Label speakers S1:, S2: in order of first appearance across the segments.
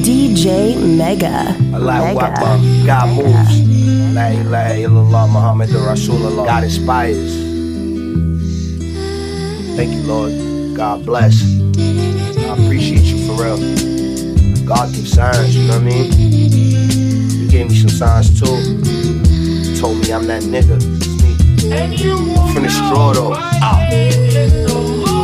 S1: DJ Mega.
S2: Allah
S1: Mega.
S2: Uh, God moves. La ilaha illallah Muhammad Rasulullah. God inspires. Thank you, Lord. God bless. I appreciate you for real. God gives signs, you know what I mean? You gave me some signs too. Told me I'm that nigga. It's me. From the straw though. Ah.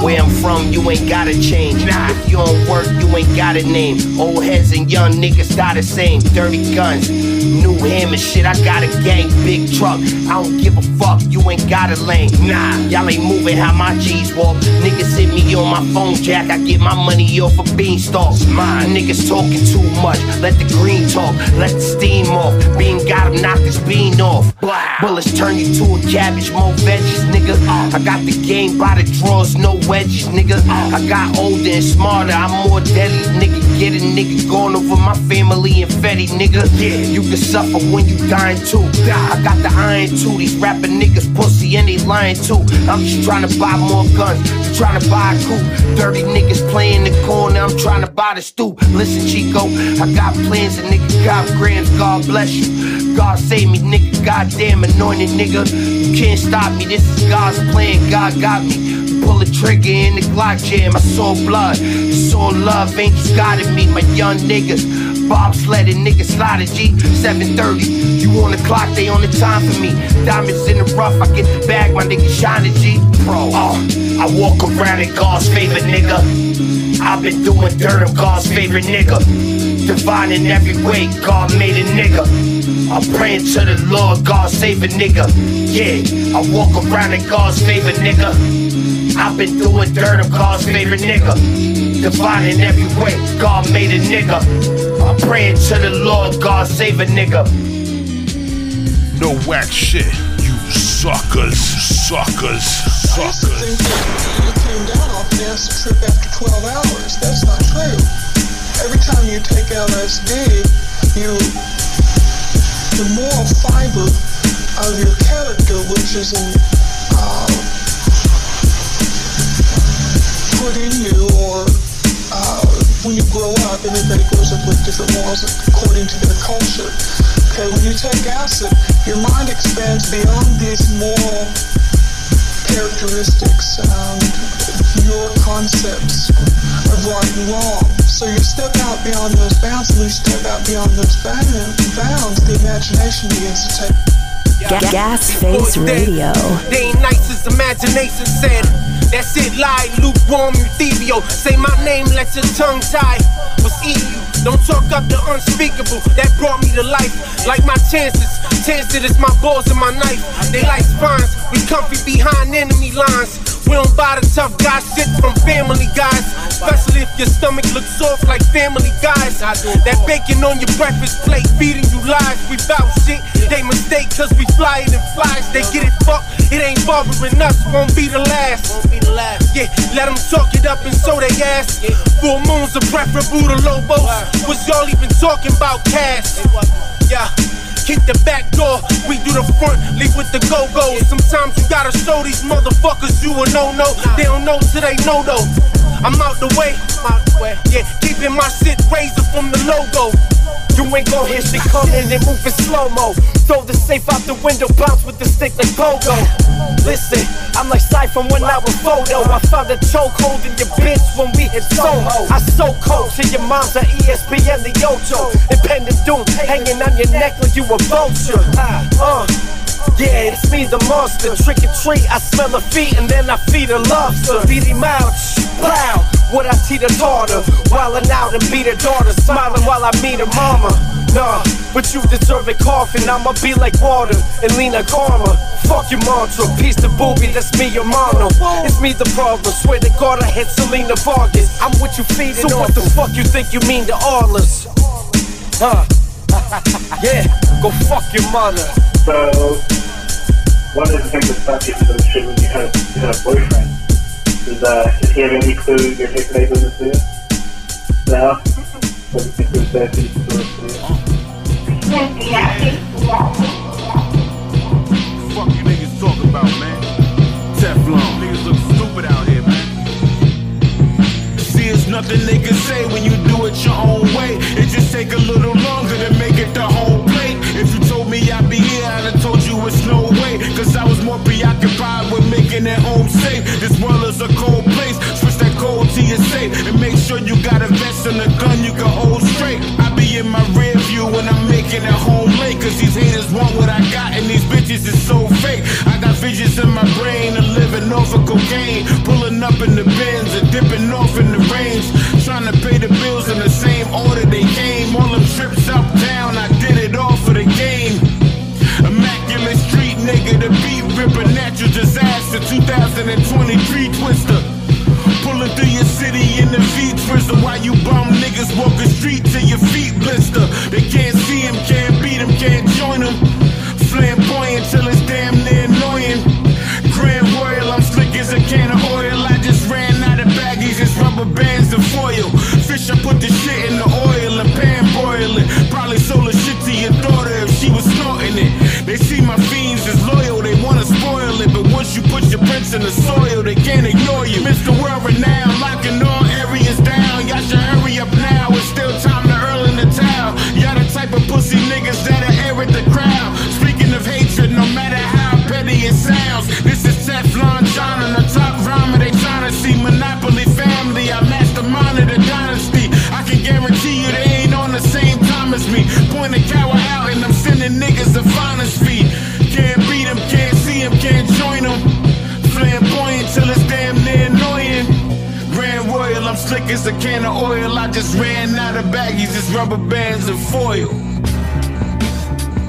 S2: Where I'm from, you ain't gotta change. Nah, if you don't work, you ain't got a name. Old heads and young niggas die the same. Dirty guns, new hammer shit. I got a gang, big truck. I don't give a fuck, you ain't got a lane. Nah, y'all ain't moving how my G's walk. Niggas hit me on my phone jack. I get my money off of beanstalks. Mine niggas talking too much. Let the green talk, let the steam off. Bean got him, knock his bean off. Bullets turn you to a cabbage, more veggies, nigga. I got the game by the drawers, no wedges, nigga. Oh. I got older and smarter, I'm more deadly, nigga. Get a nigga going over my family and fetty, nigga. Yeah, you can suffer when you dying too. I got the iron too, these rapping niggas pussy and they lying too. I'm just trying to buy more guns, trying to buy a coupe. Dirty niggas playing the corner, I'm trying to buy the stoop. Listen, Chico, I got plans and nigga got grams, God bless you. God save me, nigga, goddamn anointed nigga. You can't stop me, this is God's plan, God got me. Pull a trigger in the Glock jam, I saw blood. It's all love, angels guided me, my young niggas. Bob sledding, niggas sliding G, 730. You on the clock, they on the time for me. Diamonds in the rough, I get the bag, my nigga shining G. Pro, uh, I walk around in God's favorite nigga. I've been doing dirt, I'm God's favorite nigga. Divine in every way, God made a nigga. I'm praying to the Lord, God save a nigga. Yeah, I walk around in God's favorite nigga. I've been doing dirt, I'm God's favorite nigga. Divine in every way, God made a nigga. I'm praying to the Lord, God save a nigga.
S3: No whack shit, you suckers, suckers,
S4: I used to
S3: suckers.
S4: think that you came down off an acid trip after 12 hours. That's not true. Every time you take LSD, you, the moral fiber of your character, which is in, uh, put in you, or uh, when you grow up, everybody grows up with different morals according to their culture. Okay, when you take acid, your mind expands beyond these moral characteristics and your concepts of right and wrong. So you step out beyond those bounds, and when you step out beyond those bounds, the imagination begins to take.
S1: Ga- Gas Face Radio.
S5: They ain't nice as imagination said. That's it, lie, lukewarm, you thievio. Say my name, let your tongue tie. What's EU? Don't talk up the unspeakable. That brought me to life. Like my chances. Chance that it's my balls and my knife. They like spines. We comfy behind enemy lines. We don't buy the tough guy shit from family guys. Especially if your stomach looks soft like family guys. That bacon on your breakfast plate feeding you lies. We bout shit. They mistake cause we fly it in flies. They get it fucked. It ain't bothering us. Won't be the last. Yeah, let them talk it up and so they ass. Full moons are preferable to Lobos. Was y'all even talking about cash? Kick the back door, we do the front, leave with the go-go. Sometimes you gotta show these motherfuckers you a no-no. They don't know till they know though. I'm out the way, out the way. Yeah, keeping my shit razor from the logo. You ain't gon' hear shit coming and moving slow mo. Throw the safe out the window, bounce with the stick like pogo. Listen, I'm like Cy from when I was photo. I found a chokehold in your bitch when we hit Soho. I so cold to your mom's at ESPN the Ocho. Impending doom hanging on your neck like you a vulture. Uh. Yeah, it's me, the monster. Trick or treat, I smell a feet and then I feed a lobster. Beat him out, plow. What I teach a daughter, wildin' out and beat her daughter, smiling while I meet her mama. Nah, but you deserve a coffin. I'ma be like water and Lena Karma. Fuck your mantra, piece the booby, that's me, your mono. It's me the problem. Swear to God, I hit Selena Vargas. I'm what you feeding So what the fuck you think you mean to all us? Huh? yeah, go fuck your mother.
S6: So, one of the things that stopped you from doing shit when you had, you had a boyfriend is, uh, does he have any clue you're taking a business to? No? What do you think was best you can do
S3: Fuck you niggas talk about, man. Teflon. Niggas look stupid out here, man. See, it's nothing they can say when you do it your own way. It me I'd be here, I'd have told you it's no way. Cause I was more preoccupied with making it home safe. This world is a cold place, switch that cold to your safe. And make sure you got a vest and a gun you can hold straight. I be in my rear view when I'm making it home late. Cause these haters want what I got, and these bitches is so fake. I got visions in my brain of living off of cocaine. Pulling up in the bins and dipping off in the rains. Trying to pay the bills in the same order they came. All them trips uptown, I did it all for the game. Nigga, the beat ripper, natural disaster. 2023 twister. Pulling through your city in the V twister. While you bum niggas walk the street till your feet blister. They can't see him, can't beat him, can't join him. Flamboyant till it's damn near annoying. Grand Royal, I'm slick as a can of oil. I just ran out of baggies, it's rubber bands and foil. Fish, I put the shit in the you put your prints in the soil, they can't ignore you. Mr. World Renowned, locking all Royal, as a can of oil. I just ran out of baggies, it's rubber bands and foil.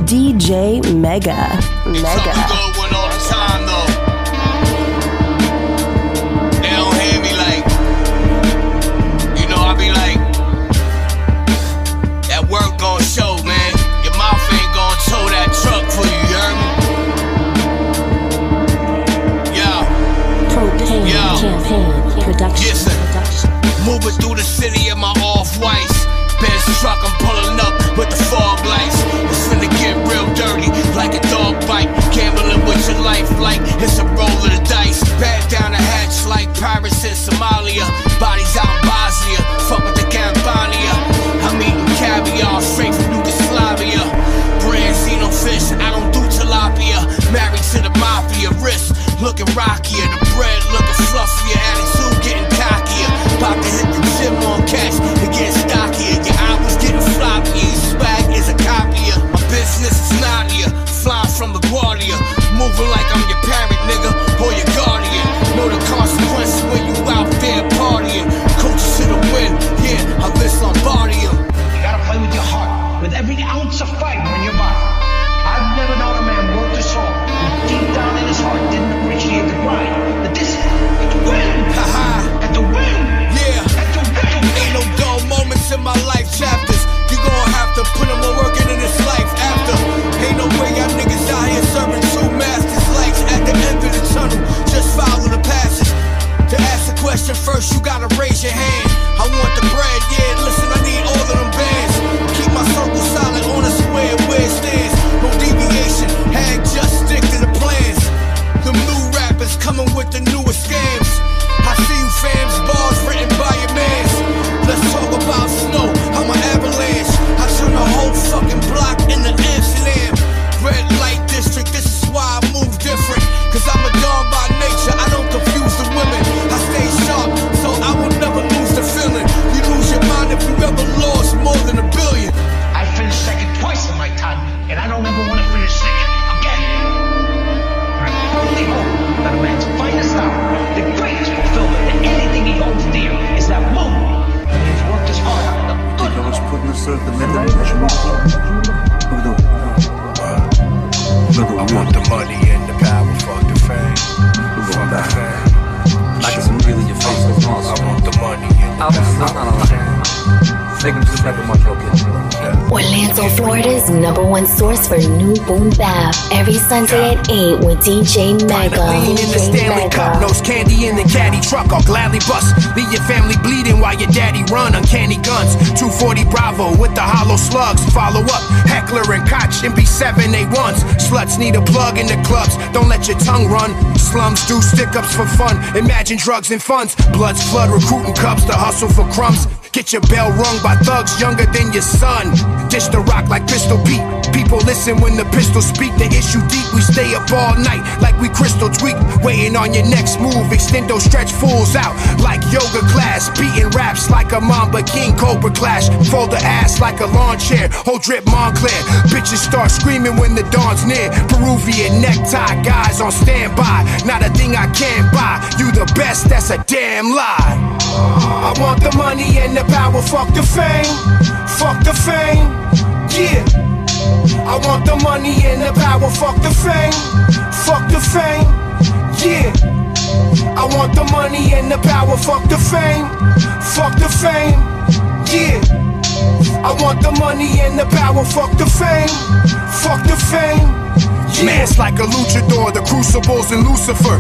S7: DJ Mega. Mega.
S8: good one all the time though. They don't hear me like, you know, I be like, that work gon' show, man. Your mouth ain't gon' tow that truck for you, you heard me? Yeah.
S9: Propane
S8: Yo.
S9: campaign production.
S8: Listen. Moving through the city in my off-whites. Benz truck, I'm pulling up with the fog lights. It's finna get real dirty, like a dog bite. Gambling with your life, like it's a roll of the dice. Bad down the hatch, like pirates in Somalia. Bodies out in Bosnia, fuck with the Campania. I'm eating caviar straight from Yugoslavia. Branzino fish, I don't do tilapia. Married to the mafia, wrist looking rockier. The bread looking fluffier, attitude getting
S10: that's not a lie. Make him just a Montreal kid.
S9: Orlando, Florida's number one source for new boom bap. Every Sunday at 8 with DJ Mega.
S11: Lean in the Stanley Cup,
S9: Mega.
S11: nose candy in the caddy truck. I'll gladly bust. Leave your family bleeding while your daddy run. Uncanny guns, 240 Bravo with the hollow slugs. Follow up, heckler and Koch, MP7 A1s. Sluts need a plug in the clubs. Don't let your tongue run. Slums do stick ups for fun. Imagine drugs and funds. Bloods flood recruiting cubs to hustle for crumbs. Get your bell rung by thugs younger than your son. Dish the rock like Pistol Pete. People listen when the pistols speak. The issue deep. We stay up all night like we crystal tweak. Waiting on your next move. Extendo stretch fools out like yoga class. Beating raps like a Mamba King Cobra clash. Fold the ass like a lawn chair. Whole drip Montclair. Bitches start screaming when the dawn's near. Peruvian necktie guys on standby. Not a thing I can't buy. You the best, that's a damn lie. I want the money and the power, fuck the fame. Fuck the fame. Yeah. I want the money and the power, fuck the fame. Fuck the fame. Yeah. I want the money and the power, fuck the fame. Fuck the fame. Yeah. I want the money and the power, fuck the fame. Fuck the fame. Mask like a luchador, the crucibles and Lucifer.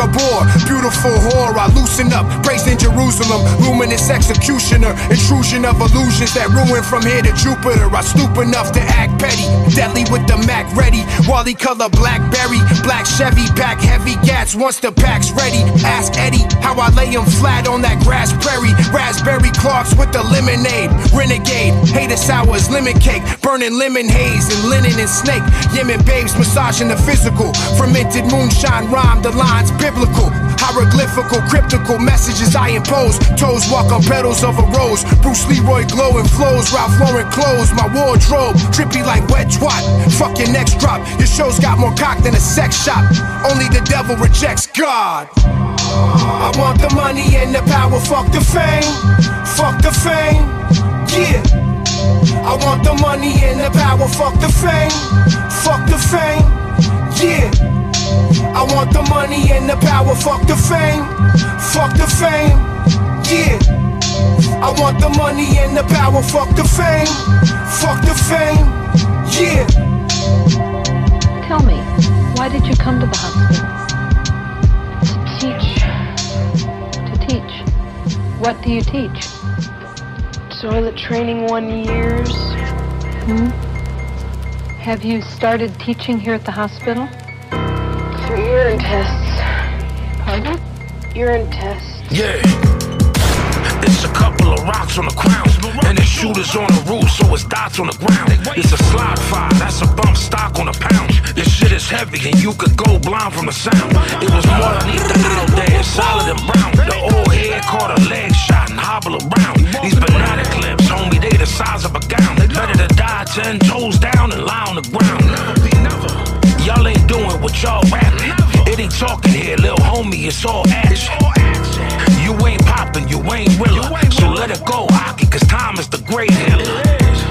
S11: Gabor, beautiful whore, I loosen up. Praise in Jerusalem, luminous executioner. Intrusion of illusions that ruin from here to Jupiter. I stoop enough to act petty. Deadly with the Mac ready. Wally color blackberry. Black Chevy, pack heavy gats once the pack's ready. Ask Eddie how I lay him flat on that grass prairie. Raspberry Clarks with the lemonade. Renegade, hater sours, lemon cake. Burning lemon haze and linen and snake. Yemen babes massaging the physical. Fermented moonshine rhyme, the lines biblical. Hieroglyphical, cryptical messages I impose. Toes walk on petals of a rose. Bruce Leroy glowing flows. Ralph Lauren clothes. My wardrobe trippy like wet twat. Fuck your next drop. Your show's got more cock than a sex shop. Only the devil rejects God. I want the money and the power. Fuck the fame. Fuck the fame. Yeah. I want the money and the power, fuck the fame, fuck the fame, yeah. I want the money and the power, fuck the fame, fuck the fame, yeah. I want the money and the power, fuck the fame, fuck the fame, yeah.
S12: Tell me, why did you come to the hospital? To teach. To teach. What do you teach?
S13: Toilet training one years.
S12: Hmm? Have you started teaching here at the hospital?
S13: Three urine tests.
S12: Pardon?
S13: Urine tests.
S14: Yeah. It's a couple of rocks on the crown, and it's shooters on the roof, so it's dots on the ground. It's a slide fire, that's a bump stock on a pound. This shit is heavy, and you could go blind from the sound. It was more than the out there, solid and brown. The old head caught a leg shot and hobble around. These banana clips, homie, they the size of a gown. Better to die ten toes down and lie on the ground. Y'all ain't doing what y'all rapping. It ain't talking here, little homie, it's all action. You ain't popping, you ain't willer. So let it go, Aki, cause time is the great healer.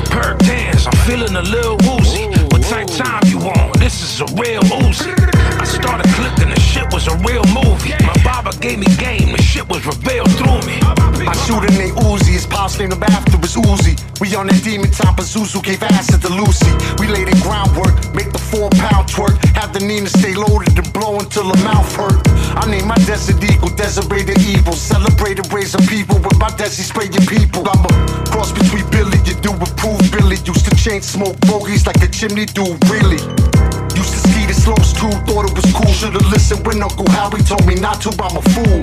S14: Per dance, I'm feeling a little woozy. What type time you on? This is a real Uzi. Started clicking, the shit was a real movie. My baba gave me game, the shit was revealed through me.
S15: I shoot in they Uzi, his pops named him after his Uzi. We on that demon top time, Zuzu, gave acid to Lucy. We laid the groundwork, make the four pound twerk. Have the Nina stay loaded and blow until the mouth hurt. I name my desert eagle, the evil. Celebrated raising people with my Desi spraying people. I'm a cross between Billy, you do approve Billy. Used to chain smoke bogeys like a chimney dude, really. The slopes too, thought it was cool. Should've listened when Uncle Howie told me not to, I'm a fool.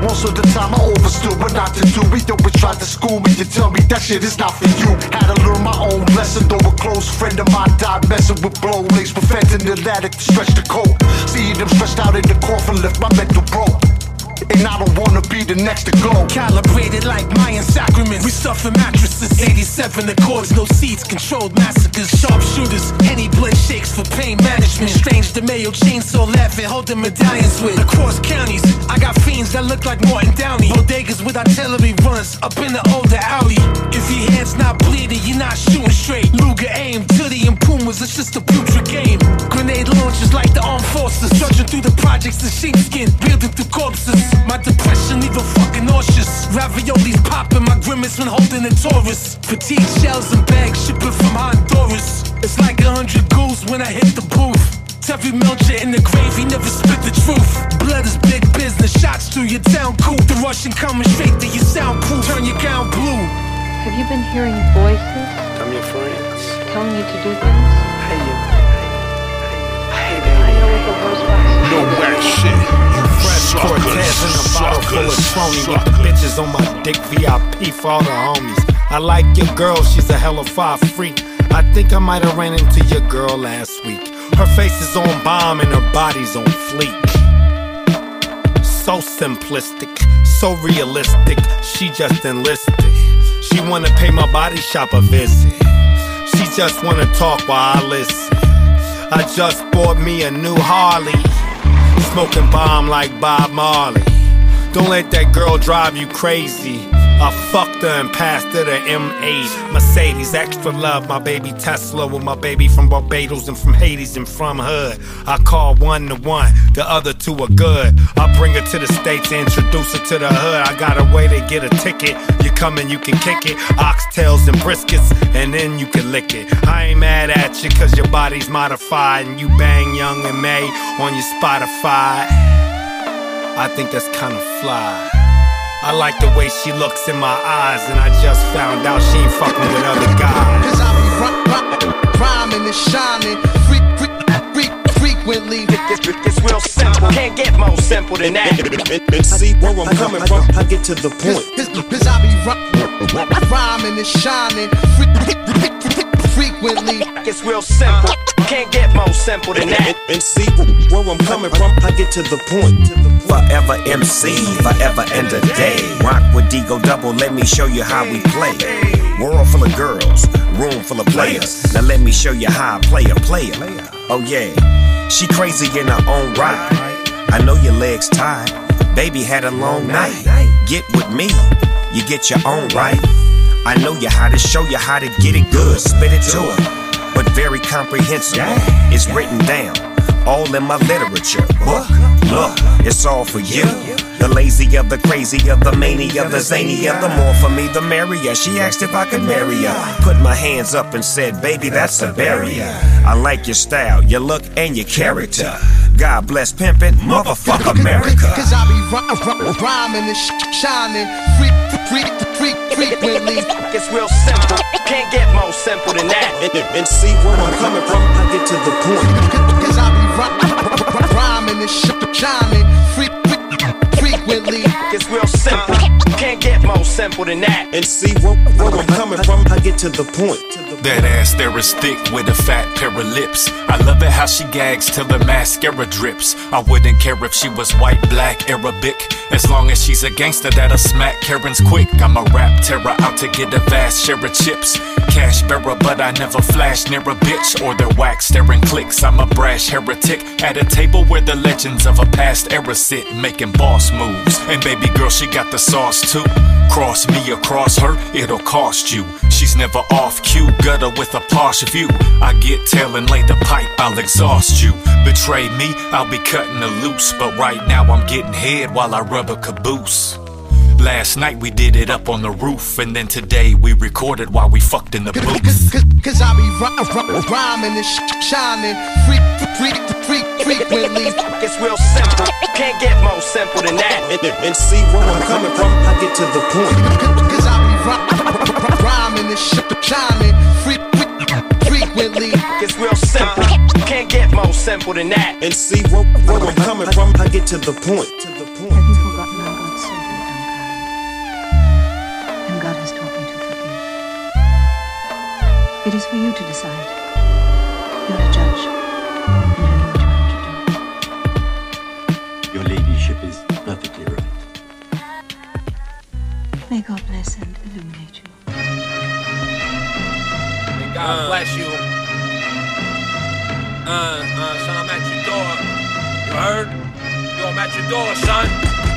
S15: Most of the time I overstood what not to do. We always tried to school me to tell me that shit is not for you. Had to learn my own lesson, though a close friend of mine died messing with blow laced with fentanyl addict to stretch the coat. Seeing them stretched out in the coffin left my mental broke. And I don't wanna be the next to go.
S16: Calibrated like Mayan sacraments. We stuffing mattresses. 87 accords, no seats, controlled massacres. Sharpshooters, any blood shakes for pain management. Strange the Mayo chainsaw laughing, holding medallions with. Across counties, I got fiends that look like Morton Downey. Bodegas with artillery runs up in the older alley. If your hand's not bleeding, you're not shooting straight. Luger aim, Tilly and Pumas, it's just a putrid game. Grenade launchers like the armed forces. Trudging through the projects in sheepskin, building through corpses. My depression leave a fucking nauseous. Raviolis popping, my grimace when holding a Taurus. Fatigue shells and bags shipping from Honduras. It's like a hundred ghouls when I hit the booth. Terry Melcher in the grave, he never spit the truth. Blood is big business, shots through your town cool. The Russian coming straight to your soundproof. Turn your gown blue.
S12: Have you been hearing voices
S15: I'm your friends.
S12: telling you to do things?
S15: Hey,
S14: No whack shit. You
S17: Fresh Cortez in a bottle full of phony with the bitches on my dick VIP for all the homies. I like your girl, she's a hell of a freak. I think I might have ran into your girl last week. Her face is on bomb and her body's on fleek. So simplistic, so realistic. She just enlisted. She wanna pay my body shop a visit. She just wanna talk while I listen. I just bought me a new Harley. Smoking bomb like Bob Marley. Don't let that girl drive you crazy. I fucked her and passed her the M8. Mercedes, extra love, my baby Tesla with my baby from Barbados and from Hades and from Hood. I call one to one, the other two are good. I bring her to the States, introduce her to the hood. I got a way to get a ticket. You come and you can kick it. Oxtails and briskets, and then you can lick it. I ain't mad at you cause your body's modified and you bang Young M.A on your Spotify. I think that's kinda fly. I like the way she looks in my eyes, and I just found out she ain't fucking with other guys.
S18: Cause I be rhy- rhy- rhyming and shining freak, freak, freak, frequently.
S2: It's, it's real simple, can't get more simple than that.
S18: See where I'm coming from, I get to the point. Cause I be rhy- rhyming and shining freak, freak, freak, frequently.
S2: It's real simple, can't get more simple than that.
S18: And see where I'm coming from, I get to the point.
S19: Forever MC, forever and a day. Rock with Digo Double, let me show you how we play. World full of girls, room full of players. Now let me show you how I play a player. Oh yeah, she crazy in her own right. I know your legs tired, baby had a long night. Get with me, you get your own right. I know you how to show you how to get it good, spit it to her, but very comprehensible. It's written down, all in my literature book. Look, it's all for you. The lazy of the crazy of the mania, the zany of the more for me, the merrier. She asked if I could marry her. Put my hands up and said, baby, that's a barrier. I like your style, your look, and your character. God bless pimpin', motherfuck America.
S18: Cause I be rhy- rhy- rhyming and sh- shining frequently.
S2: It's real simple, can't get more simple than that.
S18: And, and see where I'm coming from, I get to the point. Cause I be rhy- rhyming and sh- shining freak, freak, frequently.
S2: It's real simple, can't get more simple than that.
S18: And see where, where I'm coming from, I get to the point.
S20: That ass there is thick with a fat pair of lips. I love it how she gags till the mascara drips. I wouldn't care if she was white, black, Arabic. As long as she's a gangster that'll smack Karen's quick. I'm a rap terror out to get a vast share of chips. Cash bearer, but I never flash near a bitch or their wax staring clicks. I'm a brash heretic at a table where the legends of a past era sit, making boss moves. And baby girl, she got the sauce too. Cross me across her, it'll cost you. She's never off cue, gutter with a posh view. I get tail and lay the pipe, I'll exhaust you. Betray me, I'll be cutting the loose. But right now I'm getting head while I rub a caboose. Last night we did it up on the roof, and then today we recorded while we fucked in the booth.
S18: Cause, cause I be rhy- rhy- rhyming and sh- shining freak, freak, freak, frequently.
S2: It's real simple, can't get more simple than that.
S18: And, and see where I'm coming from, I get to the point. Cause I be rhy- rhyming and sh- shining freak, frequently.
S2: It's real simple, can't get more simple than that.
S18: And see where, where I'm coming from, I get to the point.
S21: Have you forgotten It is for you to decide. You're a judge. And you know what you have to do.
S22: Your ladyship is perfectly right.
S21: May God bless and illuminate you.
S23: May God bless you. Uh, uh, son, I'm at your door. You heard? Yo, I'm at your door, son.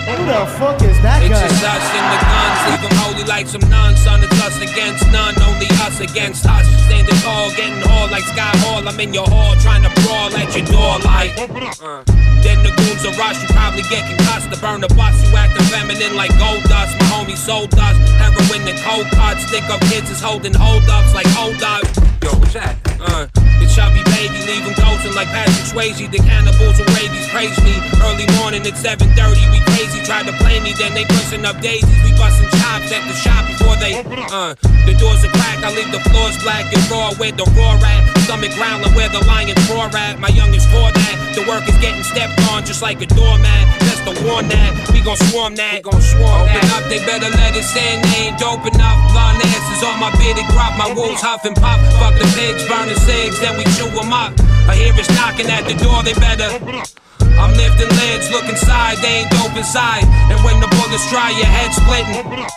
S24: Who the fuck is that
S23: it's
S24: guy?
S23: just us and the guns, leave them holy like some nuns. Son, it's us against none, only us against us. Standing tall, getting hard like Sky Hall. I'm in your hall, trying to brawl at your door like. Uh. Then the goons will rush, you probably get concussed to burn the bus. You acting feminine like gold dust. My homie sold us heroin and cold cuts. Think of kids as holding hold ups like hold up. Yo, what's that? Uh, it chubby baby, leave ghosting like Patrick Swayze. The cannibals with rabies praise me. Early morning at 7:30, we crazy. Tried to play me, then they pushing up daisies. We busting chops at the shop before they. Uh, the doors are cracked. I leave the floors black and raw where the roar at. Stomach growling where the lions roar at. My youngest for that. The work is getting stepped on just like a doormat. Just to warn that we gon' swarm that. We gon' swarm Open that. up, they better let us in. They ain't dope enough. Blonde asses on my bearded crop, my wolves huff and pop. Fuck the pigs, burning cigs, then we chew them up. I hear it's knocking at the door, they better. I'm lifting lids, look inside, they ain't dope inside. And when the bullets dry, your head splitting.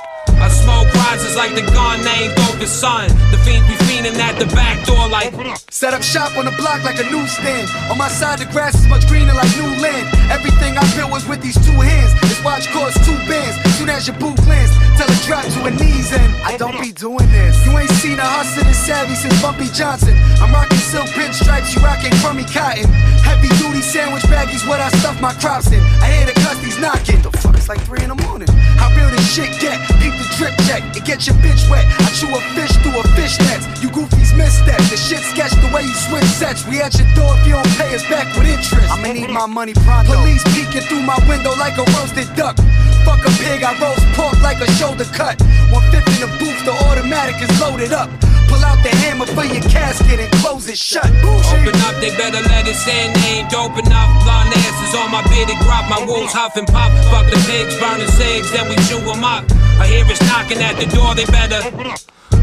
S23: I smoke rises like the gun named Focus Son. The fiends be fiending at the back door like.
S25: Set up shop on the block like a newsstand. On my side, the grass is much greener like new land. Everything I built was with these two hands. This watch costs two bands. Soon as your boot lands, tell it drop to her knees and I don't be doing this. You ain't seen a hustler this savvy since Bumpy Johnson. I'm rocking silk pinstripes, you rocking crummy cotton. Heavy duty sandwich baggies, what I stuff my crops in. I hear the custody's knocking. The fuck, it's like three in the morning. How real this shit get? Peep the drip check, it get your bitch wet. I chew a fish through a fish net. You goofies misstep. The shit sketch the way you switch sets. We at your door if you don't pay us back with interest. I'ma need my money pronto. Police peeking through my window like a roasted duck. Fuck a pig, I roast pork like a shoulder cut. One fifth in the booth, the automatic is loaded up. Pull out the hammer for your casket and close it shut.
S23: Open up, they better let it in. They ain't dope enough. Blonde asses on my bearded crop. My wolves huff and pop. Fuck the pigs, burning cigs, then we chew them up. I hear it's knocking at the door, they better.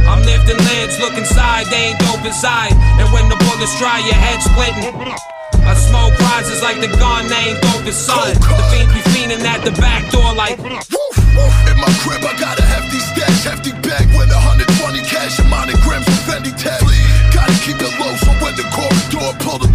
S23: I'm lifting lids, look inside, they ain't dope inside. And when the bullets dry, your head splitting. I smoke prizes like the gun name Focus Son. The fiends be fiending at the back door like.
S26: In my crib, I got a hefty stash, hefty bag with 120 cash and monograms with Fendi tags. Gotta keep it low, so when the corridor pull the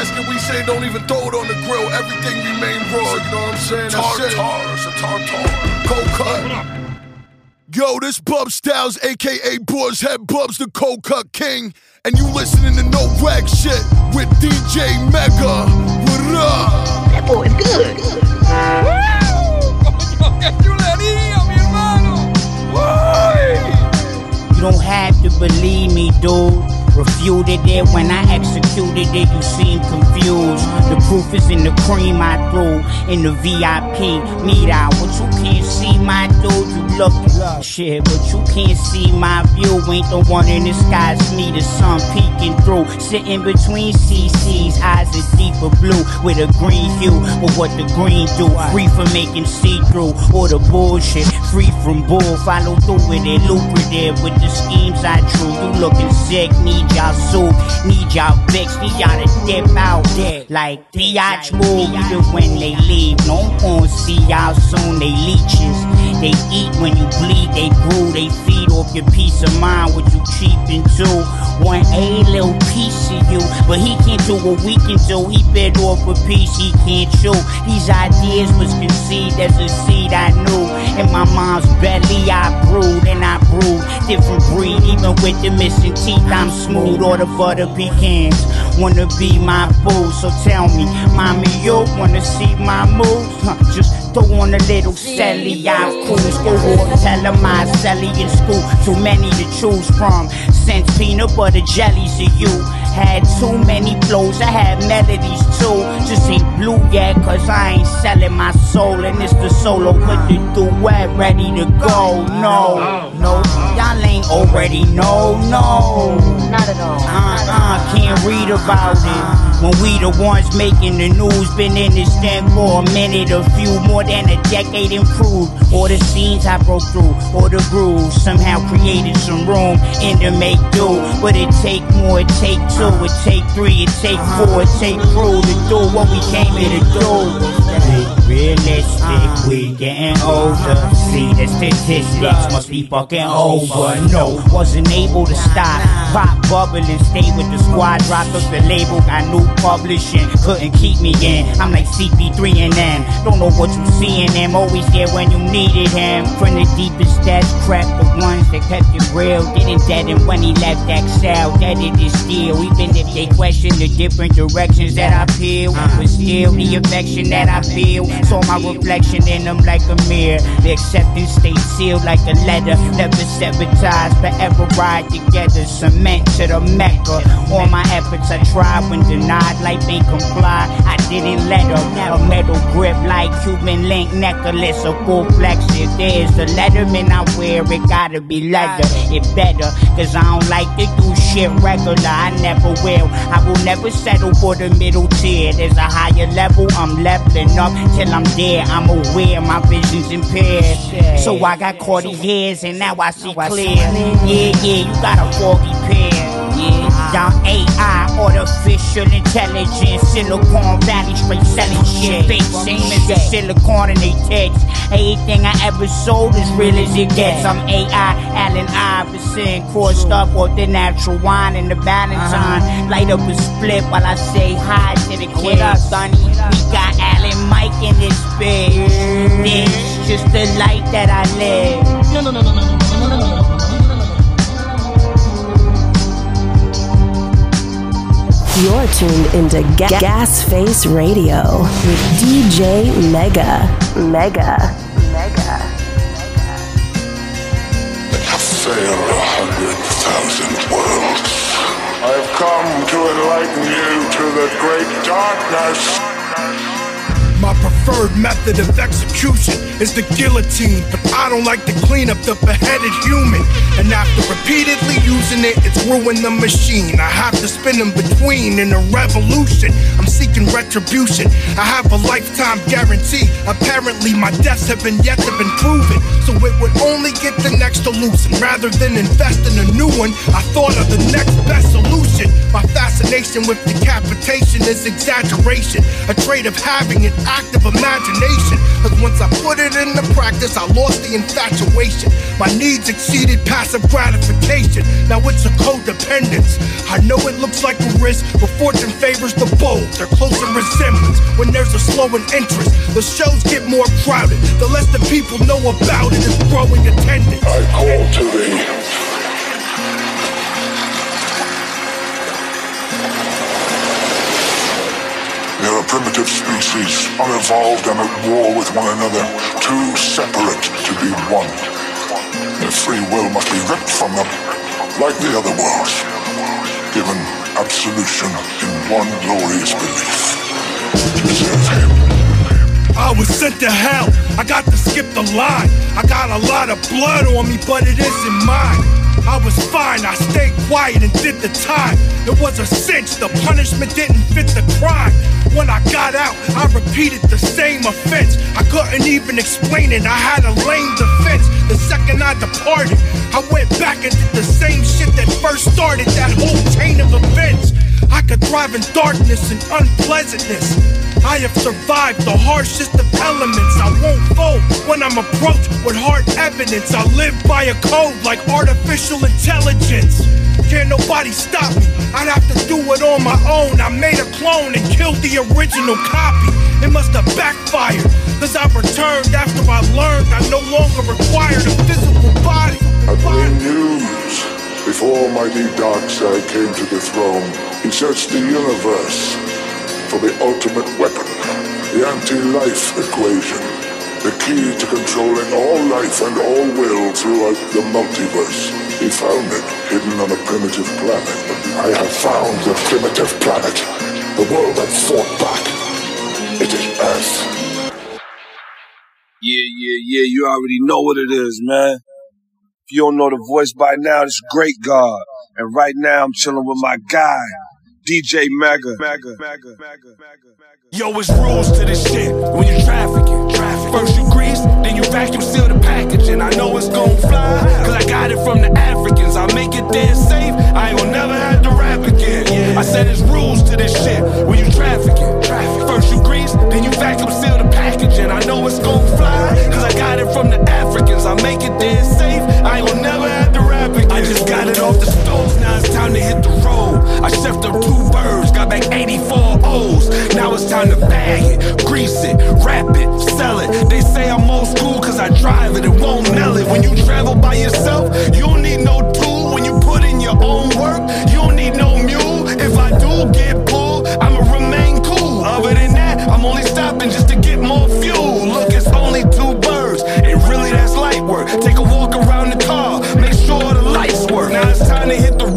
S26: Luger's and we asking, say don't even throw it on the grill. Everything remain raw. You know what I'm saying? That's it. It's a tartar. Cold cut. Yo, this Bub Styles, aka Boys Head Bubs, the Cold Cut King. And you listening to No Rag Shit with DJ Mega. What up? That boy is good.
S27: You don't have to believe me, dude. Refuted it when I executed it, you seem confused. The proof is in the cream I threw in the VIP meet out. What you can't see, my dude, you look shit, but you can't see my view. Ain't the one in the sky, me, the sun peeking through. Sitting between CC's, eyes is deeper blue with a green hue. But what the green do? Free from making see through or the bullshit. Free from bull, follow through with it, lucrative with the schemes I drew. You looking sick, need y'all soup, need y'all fix, need y'all to dip out there like Biatch move. Even when they leave, no one see y'all soon. They leeches, they eat when you bleed, they grew, they feed off your peace of mind. What you cheap into? Want a little piece of you, but he can't do what we can do. He bit off a piece he can't chew. These ideas was conceived as a seed I knew. In my mom's belly, I brewed and I brewed. Different breed, even with the missing teeth, I'm smooth. Or the butter pecans wanna be my boo. So tell me, mommy, you wanna see my moves? Huh, just throw on a little celly, I cruise. Go on, tell them I celly in school. Too many to choose from. Since peanut butter jellies to you. Had too many flows, I had melodies too. Just ain't blue yet, cause I ain't selling my soul. And it's the solo with the duet ready to go. No, no, y'all ain't already know, no. Not at all. Uh uh, can't read about it. When we the ones making the news, been in this thing for a minute, a few more than a decade improved. All the scenes I broke through, all the grooves, somehow created some room in the make do. But it take more, it take two, it take three, it take four, it take crew to do what we came here to do. Realistic, we getting older. See the statistics must be fucking over. No, wasn't able to stop. Pop bubbling, stay with the squad, dropped up the label, got new publishing, couldn't keep me in. I'm like CP3 and them. Don't know what you see in them, always there when you needed him. From the deepest depths, crap, the ones that kept it real. Didn't dead deaden when he left Excel, deaded it still. Even if they question the different directions that I peel, but still the affection that I feel. Saw my reflection in them like a mirror. The acceptance stayed sealed like a letter, never sabotage, forever ride together. Cement to the Mecca. All my efforts I tried when denied, life ain't comply. I didn't let her. A metal grip like Cuban link necklace, a full flex. If there's a letterman I wear, it gotta be leather. It better, cause I don't like to do shit regular. I never will. I will never settle for the middle tier. There's a higher level, I'm leveling up till I'm there. I'm aware my vision's impaired. So I got Cartiers and now I see clear. Yeah, yeah, you got a foggy pair. Y'all AI, artificial intelligence, Silicon Valley straight selling shit. Fake seeming the silicon in they text. Everything I ever sold is real as it gets. I'm AI, Allen Iverson, crossed up with the natural wine and the Valentine. Light up a split while I say hi to the kids. Sonny, we got Allen Mike in this bitch. This just the light that I live. No, no, no, no, no, no, no,
S7: You're tuned into Ga- Gas Face Radio with DJ Mega. Mega. Mega.
S28: Sail a hundred thousand worlds. I have come to enlighten you to the great darkness.
S29: My preferred method of execution is the guillotine, but I don't like to clean up the beheaded human. And after repeatedly using it, it's ruined the machine. I have to spin in between in a revolution. I'm seeking retribution. I have a lifetime guarantee. Apparently, my deaths have been yet to been proven. So it would only get the next illusion. Rather than invest in a new one, I thought of the next best solution. My fascination with decapitation is exaggeration, a trait of having an active imagination. Cause once I put it into practice, I lost the infatuation. My needs exceeded passive gratification. Now it's a codependence. I know it looks like a risk, but fortune favors the bold. They're close in resemblance. When there's a slowing interest, the shows get more crowded. The less the people know about it, is growing attendance.
S28: I call to thee. Primitive species, unevolved and at war with one another, too separate to be one. Their free will must be ripped from them, like the other worlds, given absolution in one glorious belief. Serve him.
S29: I was sent to hell. I got to skip the line. I got a lot of blood on me, but it isn't mine. I was fine, I stayed quiet and did the time. It was a cinch, the punishment didn't fit the crime. When I got out, I repeated the same offense. I couldn't even explain it, I had a lame defense. The second I departed, I went back and did the same shit that first started that whole chain of events. I could thrive in darkness and unpleasantness. I have survived the harshest of elements. I won't fold when I'm approached with hard evidence. I live by a code like artificial intelligence. Can't nobody stop me. I'd have to do it on my own. I made a clone and killed the original copy. It must have backfired. Cause I returned after I learned I no longer required a physical body.
S28: I bring news. Before mighty Darkseid came to the throne, he searched the universe for the ultimate weapon, the anti-life equation, the key to controlling all life and all will throughout the multiverse. He found it hidden on a primitive planet. I have found the primitive planet, the world that fought back. It is Earth.
S30: Yeah, yeah, yeah, you already know what it is, man. You don't know the voice by now, it's Great God. And right now I'm chilling with my guy, DJ Mega.
S31: Yo, it's rules to this shit when you trafficking. First you grease, then you vacuum seal the packaging. I know it's gon' fly, cause I got it from the Africans. I make it dead safe, I gon' never have to rap again. I said it's rules to this shit when you trafficking. First you grease, then you vacuum seal the packaging. I know it's gon' fly, cause I got it from the Africans. I make it dead safe, I gon' never have to rap again. I just got it off the stove, now it's time to hit the road. I shift up two birds, got back 84 O's. Now it's time to bag it, grease it, wrap it, sell it. They say I'm old school cause I drive it, it won't melt it. When you travel by yourself, you don't need no tool. When you put in your own work, you don't need no mule. If I do get pulled, I'ma cool. Other than that, I'm only stopping just to get more fuel. Look, it's only two birds, and really that's light work. Take a walk around the car, make sure the lights work. Now it's time to hit the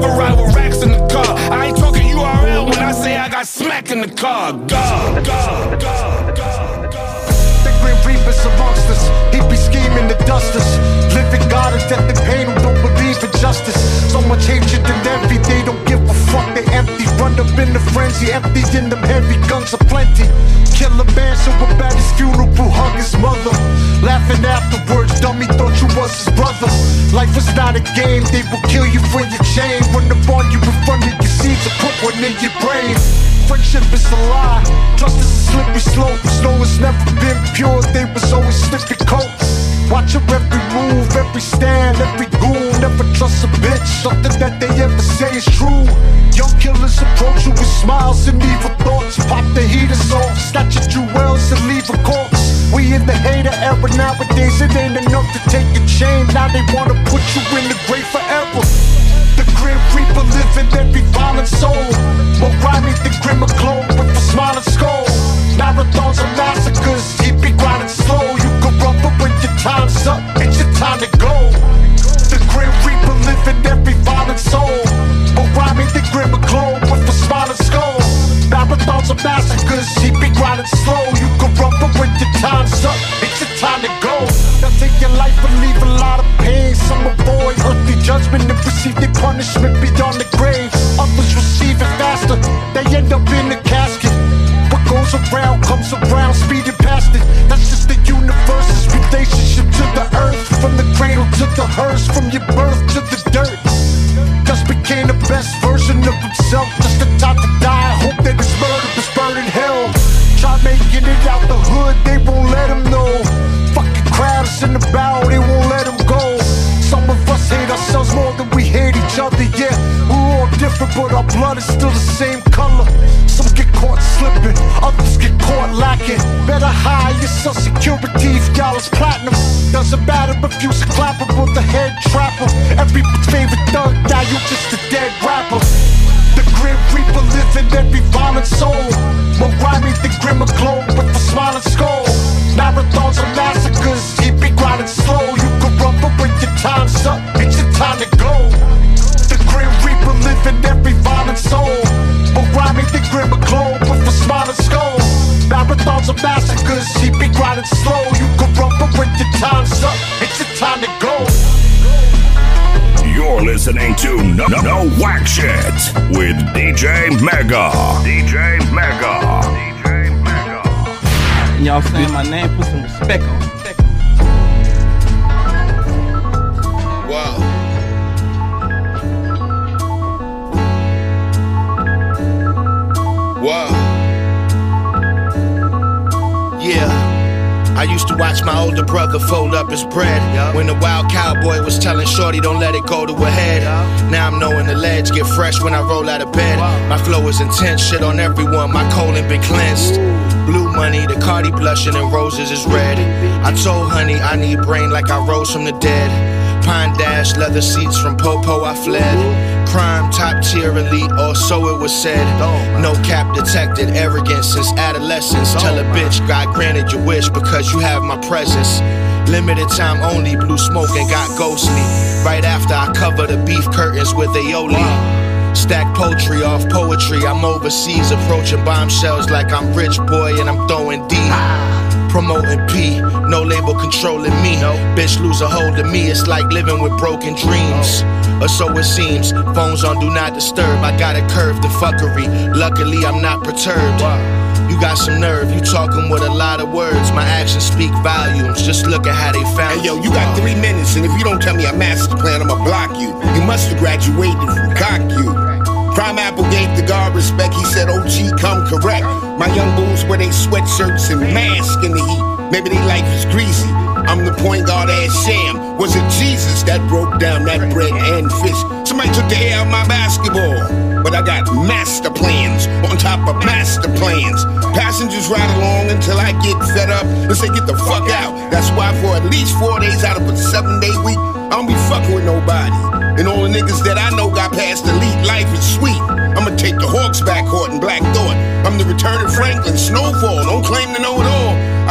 S31: never ride with racks in the car. I ain't talking URL when I say I got smack in the car. God, God, God, God.
S15: The grim reapers amongst us. He be scheming to dust us. Living God is death and pain don't in justice. So much hatred and envy, they don't give a fuck. They empty. Run up in the frenzy, empty in them heavy guns are plenty. Kill a man so bad his funeral, hug his mother. Laughing afterwards, dummy thought you was his brother. Life is not a game, they will kill you for your chain. Run up on you in front of your seats and put one in your brain. Friendship is a lie, trust is a slippery slope. Snow has never been pure, they was always slippy coats. Watch your every move, every stand, every goon. Never trust a bitch, something that they ever say is true. Young killers approach you with smiles and evil thoughts. Pop the heaters off, snatch your jewels and leave a corpse. We in the hater era nowadays, it ain't enough to take a chain. Now they wanna put you in the grave forever. The grim reaper live in every violent soul. More grimy than grim glow with a smiling skull. Marathons and massacres, he be grinding slow. You can run, but when your time's up, it's your time to go. The grim reaper live in every violent soul. Grimy than grim glow with a smiling skull. Marathons and massacres, he be grinding slow. You can run, but when your time's up, it's your time to go. They'll take your life and leave a lot of pain. Some avoid earthly judgment and receive their punishment beyond the grave. Others receive it faster, they end up in the casket. What goes around comes around, speeding past it. Cradle to the hearse, from your birth to the dirt. Just became the best version of himself, just the time to die. Hope that his murder is in hell. Try making it out the hood, they won't let him know. Fucking crowds in the bow, they won't let him go. Some of us hate ourselves more than we hate each other, yeah. We're all different, but our blood is still the same color. Some get caught slipping, others get caught lacking. Better hide your social security if y'all is platinum. Doesn't matter if you's a clapper or the head trapper. Everybody's favorite thug, now you just a dead rapper. The grim reaper live in every violent soul. More grimy than grim and glow with a smiling skull. Marathons and Marathons massacres, he be grinding slow. You can run, but when your time's up, it's your time to go.
S32: You're listening to No, no, no Whack Shit with DJ Mega. DJ Mega.
S33: Y'all saying my name, put some respect on
S2: Yeah. I used to watch my older brother fold up his bread. When the wild cowboy was telling Shorty, don't let it go to her head. Now I'm knowing the ledge get fresh when I roll out of bed. My flow is intense, shit on everyone. My colon been cleansed. Blue money, the Cardi blushing and roses is red. I told honey I need brain like I rose from the dead. Pine dash, leather seats from Popo, I fled. Crime, top tier elite, or so it was said. No cap detected, arrogance since adolescence. Tell a bitch, God granted your wish because you have my presence. Limited time only, blue smoke and got ghostly. Right after I cover the beef curtains with aioli.
S34: Stack poultry off poetry. I'm overseas approaching bombshells like I'm rich boy and I'm throwing D. Promoting P, no label controlling me. Bitch lose a hold of me, it's like living with broken dreams. Or so it seems. Phones on do not disturb. I got a curve to fuckery. Luckily, I'm not perturbed. You got some nerve, you talking with a lot of words. My actions speak volumes. Just look at how they found
S35: Hey yo, you got three minutes, and if you don't tell me a master plan, I'ma block you. You must have graduated from cock you. Prime Apple gave the guard respect. He said, OG, come correct. My young bulls wear they sweatshirts and mask in the heat. Maybe their life is greasy. I'm the point guard ass Sam. Was it Jesus that broke down that bread and fish? Somebody took the air out my basketball. But I got master plans on top of master plans. Passengers ride along until I get fed up and say, get the fuck out. That's why for at least four days out of a seven day week, I don't be fucking with nobody. And all the niggas that I know got past elite life is sweet. I'ma take the Hawks back court and Black Thought. I'm the return of Franklin, Snowfall.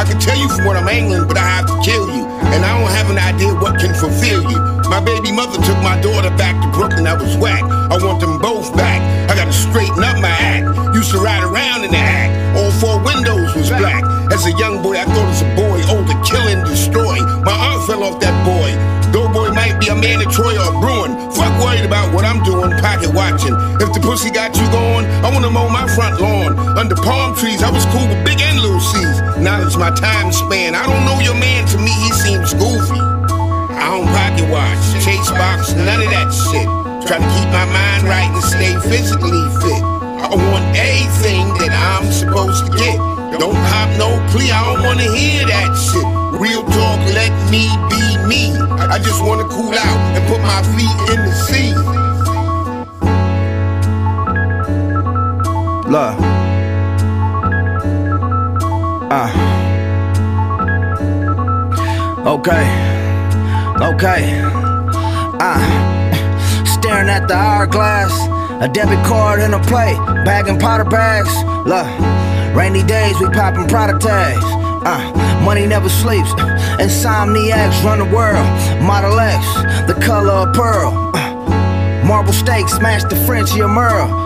S35: I can tell you from what I'm angling, but I have to kill you. And I don't have an idea what can fulfill you. My baby mother took my daughter back to Brooklyn, I was whack. I want them both back. I gotta straighten up my act. Used to ride around in the act. All four windows was black. As a young boy, I thought as a boy, oh, to kill and destroy. My aunt fell off that boy. Be a man in Troy or Bruin. Fuck worried about what I'm doing, pocket watching. If the pussy got you going, I wanna mow my front lawn. Under palm trees, I was cool with big and little. Now it's my time span. I don't know your man, to me he seems goofy. I don't pocket watch, chase box, none of that shit. Try to keep my mind right and stay physically fit. I want everything that I'm supposed to get. Don't pop no plea, I don't wanna hear that shit. Real talk, let me be me. I just wanna cool out and put my feet in the sea.
S36: Look. Ah. Okay. Okay. Ah. Staring at the hourglass. A debit card and a plate. Bagging powder bags. Look. Rainy days, we popping product tags. Uh, money never sleeps. Insomniacs run the world. Model X, the color of pearl. Uh, marble steak, smash the Frenchie or Merle.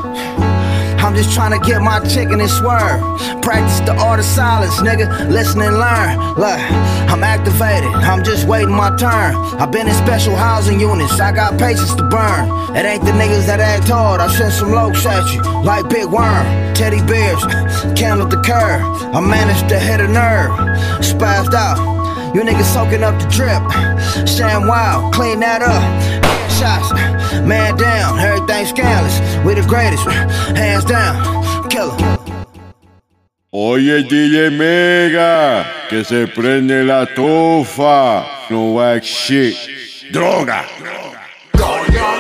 S36: I'm just trying to get my chicken and swerve. Practice the art of silence, nigga. Listen and learn. Look, I'm activated. I'm just waiting my turn. I've been in special housing units. I got patience to burn. It ain't the niggas that act hard. I send some lokes at you, like Big Worm. Teddy bears, candle the curve. I managed to hit a nerve. Spazzed out. You niggas soaking up the drip. Sham wild, clean that up. Shots, man down, everything scandalous. We the greatest, hands down, killer.
S37: Oye DJ Mega, que se prende la tufa. No wax shit. Droga.
S38: When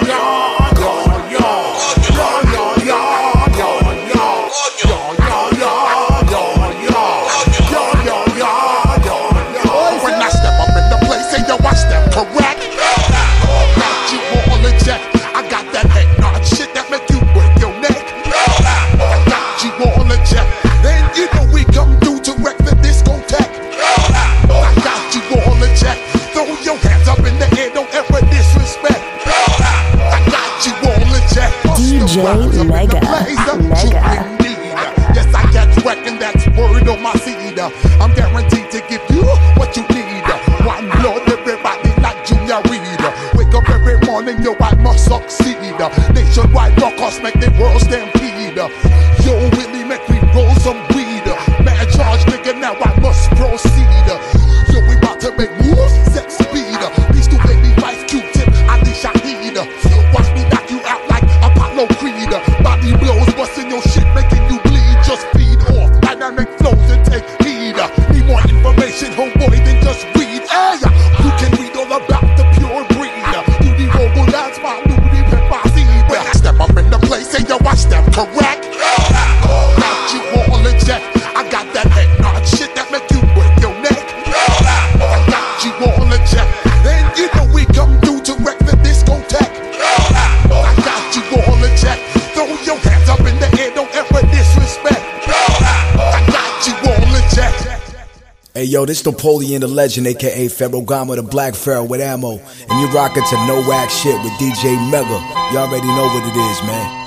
S39: this Napoleon the Legend, aka Pharaoh Gama, the Black Pharaoh with ammo. And you rockin' to no wax shit with DJ Mega. You already know what it is, man.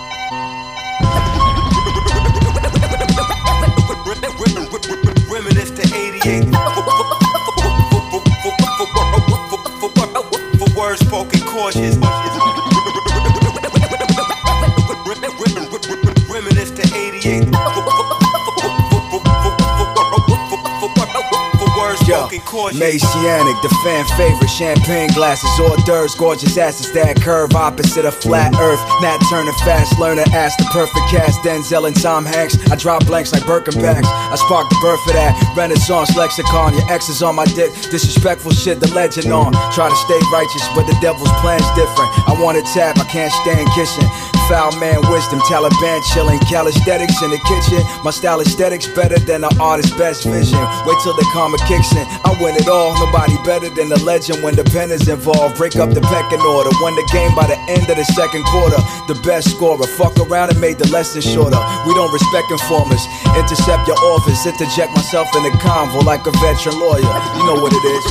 S39: Messianic, the fan favorite, champagne glasses, hors d'oeuvres, gorgeous asses that curve opposite a flat earth. Nat Turner, fast learner, ask the perfect cast, Denzel and Tom Hanks. I drop blanks like Birkenbacks. I spark the birth of that Renaissance lexicon. Your ex is on my dick, disrespectful shit, the legend on. Try to stay righteous, but the devil's plan's different. I want to tap, I can't stand kissing. Foul man wisdom, Taliban chilling, calisthenics in the kitchen. My style aesthetics better than the artist's best vision. Wait till the karma kicks in. I win it all. Nobody better than the legend when the pen is involved. Break up the pecking order. Won the game by the end of the second quarter. The best scorer. Fuck around and made the lesson shorter. We don't respect informers. Intercept your office. Interject myself in the convo like a veteran lawyer. You know what it is.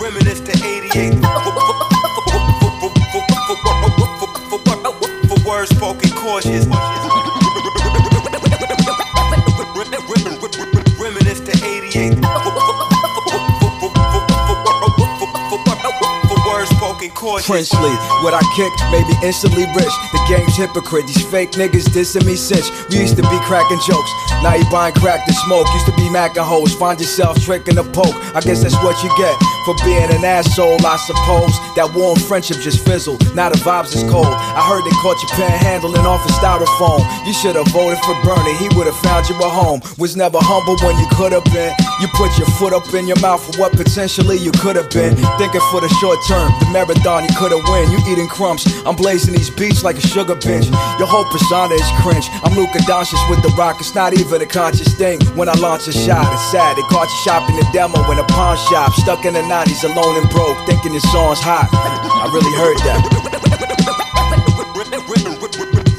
S34: Reminisce to 88. Spoken cautious.
S39: Princely, what I kick made me instantly rich. The game's hypocrite, these fake niggas dissing me since we used to be cracking jokes. Now you buying crack to smoke, used to be macking hoes. Find yourself tricking a poke. I guess that's what you get for being an asshole, I suppose. That warm friendship just fizzled. Now the vibes is cold. I heard they caught you panhandling off a styrofoam. You should have voted for Bernie, he would have found you a home. Was never humble when you could have been. You put your foot up in your mouth for what potentially you could have been. Thinking for the short term, the marathon you could have win. You eating crumbs, I'm blazing these beats like a sugar bench. Your whole persona is cringe. I'm Luka Doncic with the rock, it's not even a conscious thing. When I launch a shot, it's sad. They caught you shopping the demo in a pawn shop, stuck in the 90s, alone and broke, thinking your song's hot. I really heard that.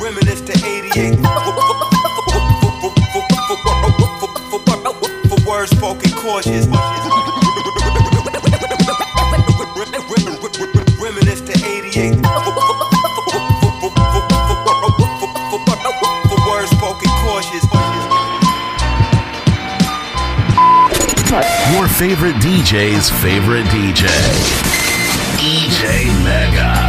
S34: Reminisce to 88. Words spoken cautious. Reminisce to 88. For words spoken cautious.
S40: Your favorite DJ's favorite DJ. EJ Mega.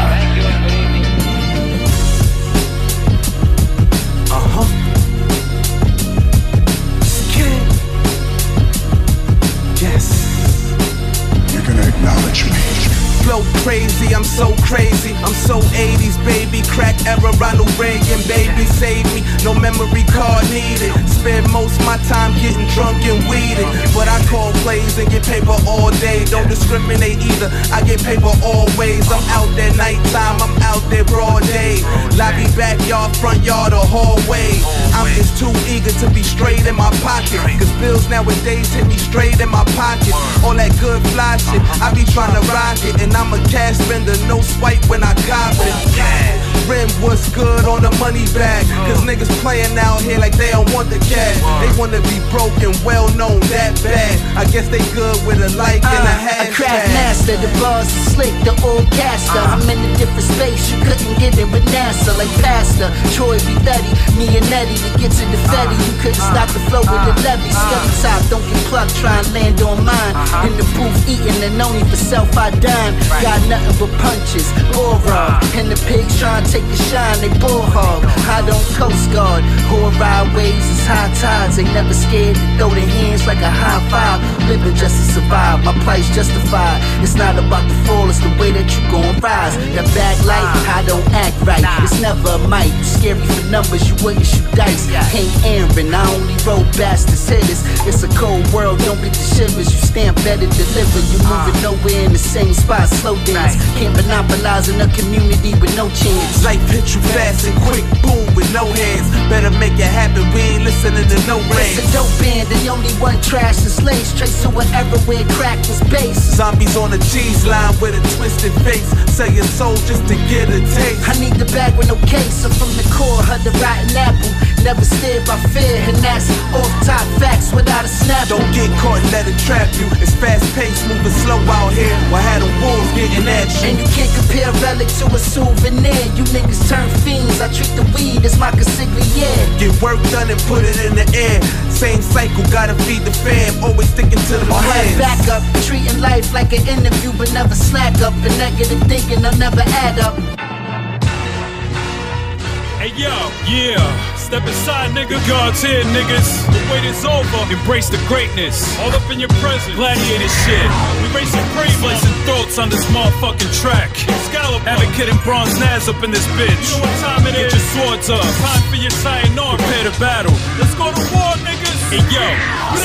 S8: Crazy, I'm so crazy. I'm so 80s, baby. Crack era, Ronald Reagan, baby. Save me, no memory card needed. Spend most my time getting drunk and weeded. But I call plays and get paper all day. Don't discriminate either, I get paper always. I'm out there nighttime, I'm out there broad day. Lobby, backyard, front yard, or hallway. I'm just too eager to be straight in my pocket. Cause bills nowadays hit me straight in my pocket. All that good fly shit, I be trying to rock it. And I'm a cash spender, no swipe when I cop it. Rim what's good on the money bag. Cause niggas playing out here like they don't want the cash. They wanna be broken, well known, that bad. I guess they good with a like and a
S41: Uh, a craft master, the bars are slick, the old caster. I'm in a different space, you couldn't get it with NASA. Like Pastor, Troy B. Betty, me and Eddie to get to the Fetty. You couldn't stop the flow with the levy. Skelly top, don't get plucked, try and land on mine. Uh-huh. In the booth, eating and only for self I dime. Got nothing but punches, bull rug. Uh-huh. And the pigs trying to take the shine, they bull hog. Hide on Coast Guard, whore ride waves, it's high tides. They never scared to throw their hands like a high five. Living just to survive, my plight justified. It's not about the fall, it's the way that you gon' rise. That bad uh-huh. light, I don't act right. It's never a mic. You scary for numbers, you wouldn't shoot dice. Ain't I only roll bastards hitters. It's a cold world, don't get the shivers. You stand better deliver. You moving uh. nowhere in the same spot, slow dance. Can't monopolize in a community with no chance.
S8: Life hit you fast and quick, boom, with no hands. Better make it happen, we ain't listening to no
S41: It's
S8: rants.
S41: a dope band, the only one trash and slaves. Trace to whatever where crack was based.
S8: Zombies on the cheese line with a twisted face. Sell your soul just to get a taste.
S41: I need the bag with no case. I'm from the core, her the rotten apple. Never steered by fear, and that's off top facts without a snap.
S8: Don't get caught and let it trap you. It's fast paced, moving slow out here. While had them wolves getting at you.
S41: And you can't compare a relic to a souvenir. You niggas turn fiends. I treat the weed as my consigliere.
S8: Get work done and put it in the air. Same cycle, gotta feed the fam. Always sticking to the
S41: Or have
S8: plan.
S41: backup, treating life like like an interview, but never slack up. The negative thinking, I'll never add up.
S42: Hey yo, yeah. Step aside, nigga. God's here, niggas. The wait is over. Embrace the greatness. All up in your presence. Gladiator shit. We race supreme, slicing throats on this motherfucking track. Scallop, advocate and bronze Naz up in this bitch. You know what time it is? Get your swords up. Time for your sayonara. Prepare to battle. Let's go to war, niggas. Hey yo,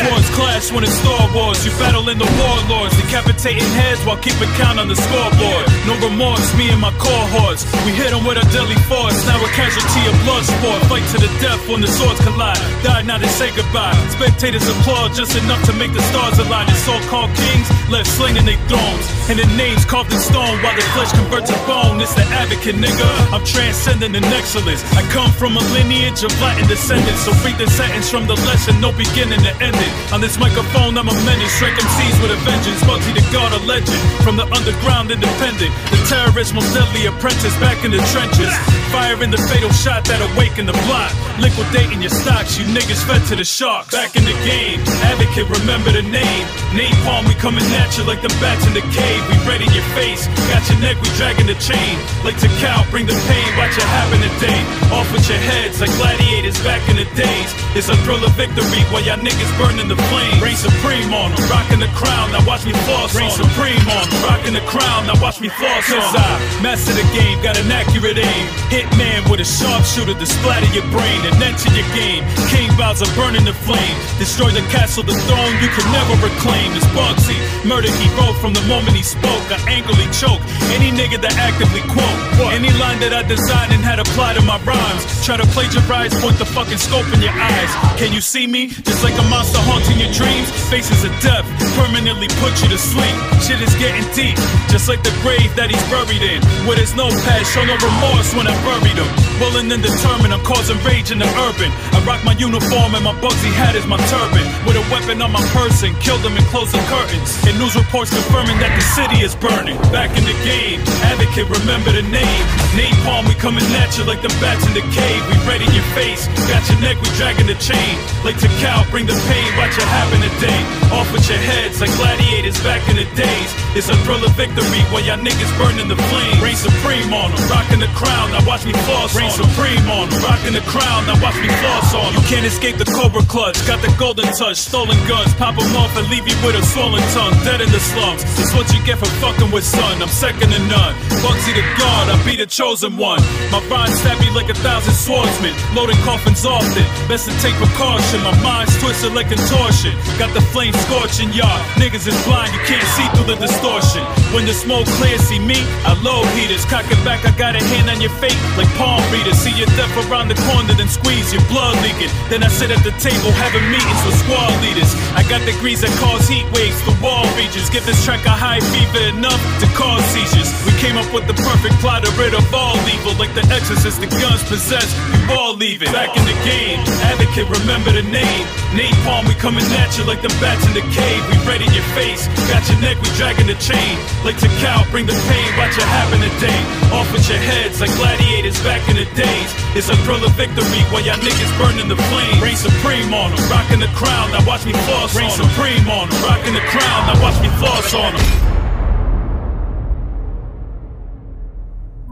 S42: swords clash when it's Star Wars. You battle in the warlords, decapitating heads while keeping count on the scoreboard. No remorse, me and my cohorts. We hit them with a deadly force. Now a casualty of blood sport. Fight to the death when the swords collide. Die now they say goodbye. Spectators applaud just enough to make the stars align. The so-called kings left slinging their thrones. And their names carved in stone while their flesh converts to bone. It's the advocate, nigga. I'm transcending in excellence. I come from a lineage of Latin descendants. So read the sentence from the lesson, no beginning to end it. On this microphone, I'm a menace. Strike seas with a vengeance. Bugsy the God, a legend. From the underground, independent. The terrorist, most deadly apprentice back in the trenches. Firing the fatal shot that awakened the block. Liquidating your stocks, you niggas fed to the sharks. Back in the game, advocate, remember the name. Napalm, we coming at you like the bats in the cave. We ready your face, got your neck, we dragging the chain. Like to cow, bring the pain, watch it happen today. Off with your heads like gladiators back in the days. It's a thrill of victory while y'all niggas burning the flame. Reign supreme on them, rocking the crown, now watch me floss Reign supreme on them, rocking the crown, now watch me floss Cause I master the game, got an accurate aim. Hitman with a sharpshooter to splatter your brain and enter your game. King Bowser burning the flame. Destroy the castle, the throne you can never reclaim. It's Bugsy. Murder he wrote from the moment he spoke. I angrily choke any nigga that actively quote. Any line that I designed and had applied to my rhymes. Try to plagiarize, point the fucking scope in your eyes. Can you see me? Just like a monster haunting your dreams. Faces of death permanently put you to sleep. Shit is getting deep, just like the grave that he's buried in. Where there's no past, show no remorse when I buried him. Willing and determined, I'm causing rage in the urban. I rock my uniform and my Bugsy hat is my turban. With a weapon on my person, killed them and closed the curtains. And news reports confirming that the city is burning. Back in the game, advocate, remember the name. Napalm, we coming at you like the bats in the cave. We ready your face, got your neck, we dragging the chain. Like to bring the pain, watch it happen today. Off with your heads like gladiators back in the days. It's a thrill of victory while y'all niggas burning the flame. Reign supreme on them, rocking the crown, now watch me floss Reign supreme on them, rocking the crown, now watch me floss on. You can't escape the cobra clutch, got the golden touch, stolen guns, pop 'em off and leave you with a swollen tongue, dead in the slums. It's what you get for fucking with son, I'm second to none. Bugsy the god, I'll be the chosen one. My rhymes stab me like a thousand swordsmen, loading coffins often. Best to take precaution, my mind's twisted like contortion. Got the flame scorching y'all, niggas is blind, you can't see through the distortion. When the smoke clears, see me, I low heaters, cock it back, I got a hand on your fate like palm readers. See your death around the corner, then squeeze your blood leaking. Then I sit at the table having meetings with squad leaders. I got degrees that cause heat waves to wall regions. Give this track a high fever enough to cause seizures. We came up with the perfect plot to rid of all evil, like the exorcist, the guns possessed. You all leave it. Back in the game, advocate, remember the name. Napalm, we coming at you like the bats in the cave. We ready your face, got your neck, we dragging the chain. Like to cow, bring the pain, watch it happen today. Off with your heads like gladiators back in the days. It's a thrill of victory while y'all niggas burning the flame. Reign supreme on them, rocking the crown, now watch me floss Reign supreme on them, rocking the crown, now watch me floss on them.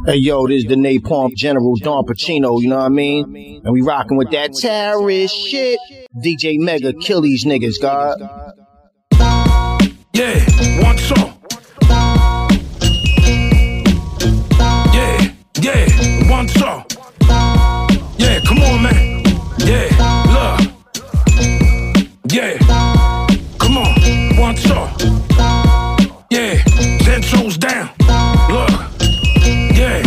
S43: Hey yo, this is the Napalm General Don Pacino, you know what I mean? And we rocking with that terrorist shit. DJ Mega, kill these niggas, God.
S14: Yeah, one song. Yeah, yeah, one song. Yeah, come on, man. Yeah, look. Yeah, come on, one song. Yeah, ten toes down. Look. Yeah,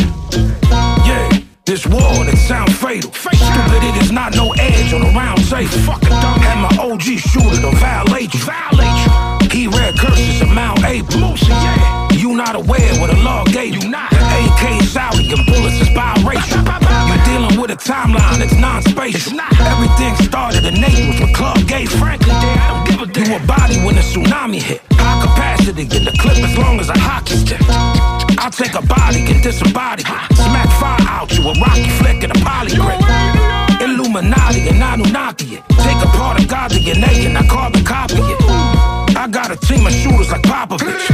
S14: yeah. This war that sound fatal. Stupid, it is not no edge on a round table. Fucking dumb. Had my OG shooter to violate you. Violate you. He read curses of Mount April. yeah. You not aware what a law gave you. Not. The AK is Saudi and bullets is biracial. You're dealing with a timeline that's non-spatial. Everything started in Naples when Club gave Frankly, yeah, I don't give a damn. You a body when the tsunami hit. High capacity in the clip as long as a hockey stick. I'll take a body and disembody it. Smack fire out you, a rocky flick and a poly grip. Illuminati and Anunnaki it. Take apart a god DNA and I carbon copy it. I got a team of shooters like Popovich.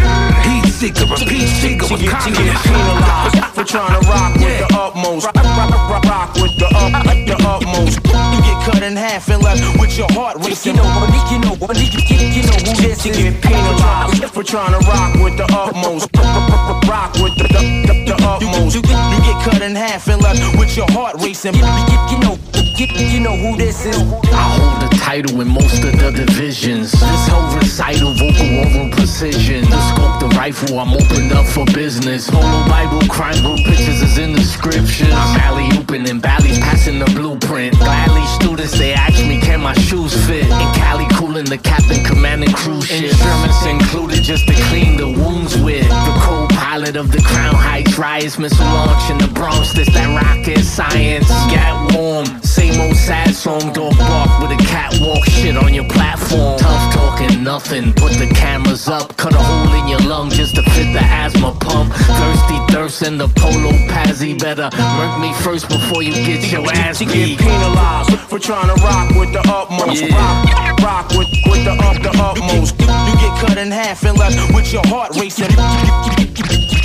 S2: sticker, a peach sticker with. Get penalized for trying to rock with the utmost. Rock, rock, rock, rock with the up, the utmost. You get cut in half and left with your heart racing. You know, you know, you know who this is. Get penalized for trying to rock with the utmost. Rock with the, the, the, the utmost. You, you get cut in half and left with your heart racing. You, you, you know, you, know who this is.
S44: I hold the title in most of the divisions. This whole recital, vocal oral precision. The scope, the rifle, I'm opened up for business. Polo Bible, crime group pictures is in the scriptures. I'm alley open and Bally's passing the blueprint. Gladly students, they ask me, can my shoes fit? In Cali, cooling the captain, commanding cruise ship. Instruments included just to clean the wounds with. The co-pilot of the Crown Heights riots, missile launch in the Bronx. This that rocket science. Get warm, same old sad song. Dog bark with a catwalk shit on your platform. Tough talking, nothing. Put the cameras up, cut a hole in your lung just to fit the asthma pump. Thirsty thirst in the polo pazzy. Better murk me first before you get your ass beat.
S2: get penalized for trying to rock with the utmost. Rock, rock with, with the up, the utmost. You get cut in half and left with your heart racing.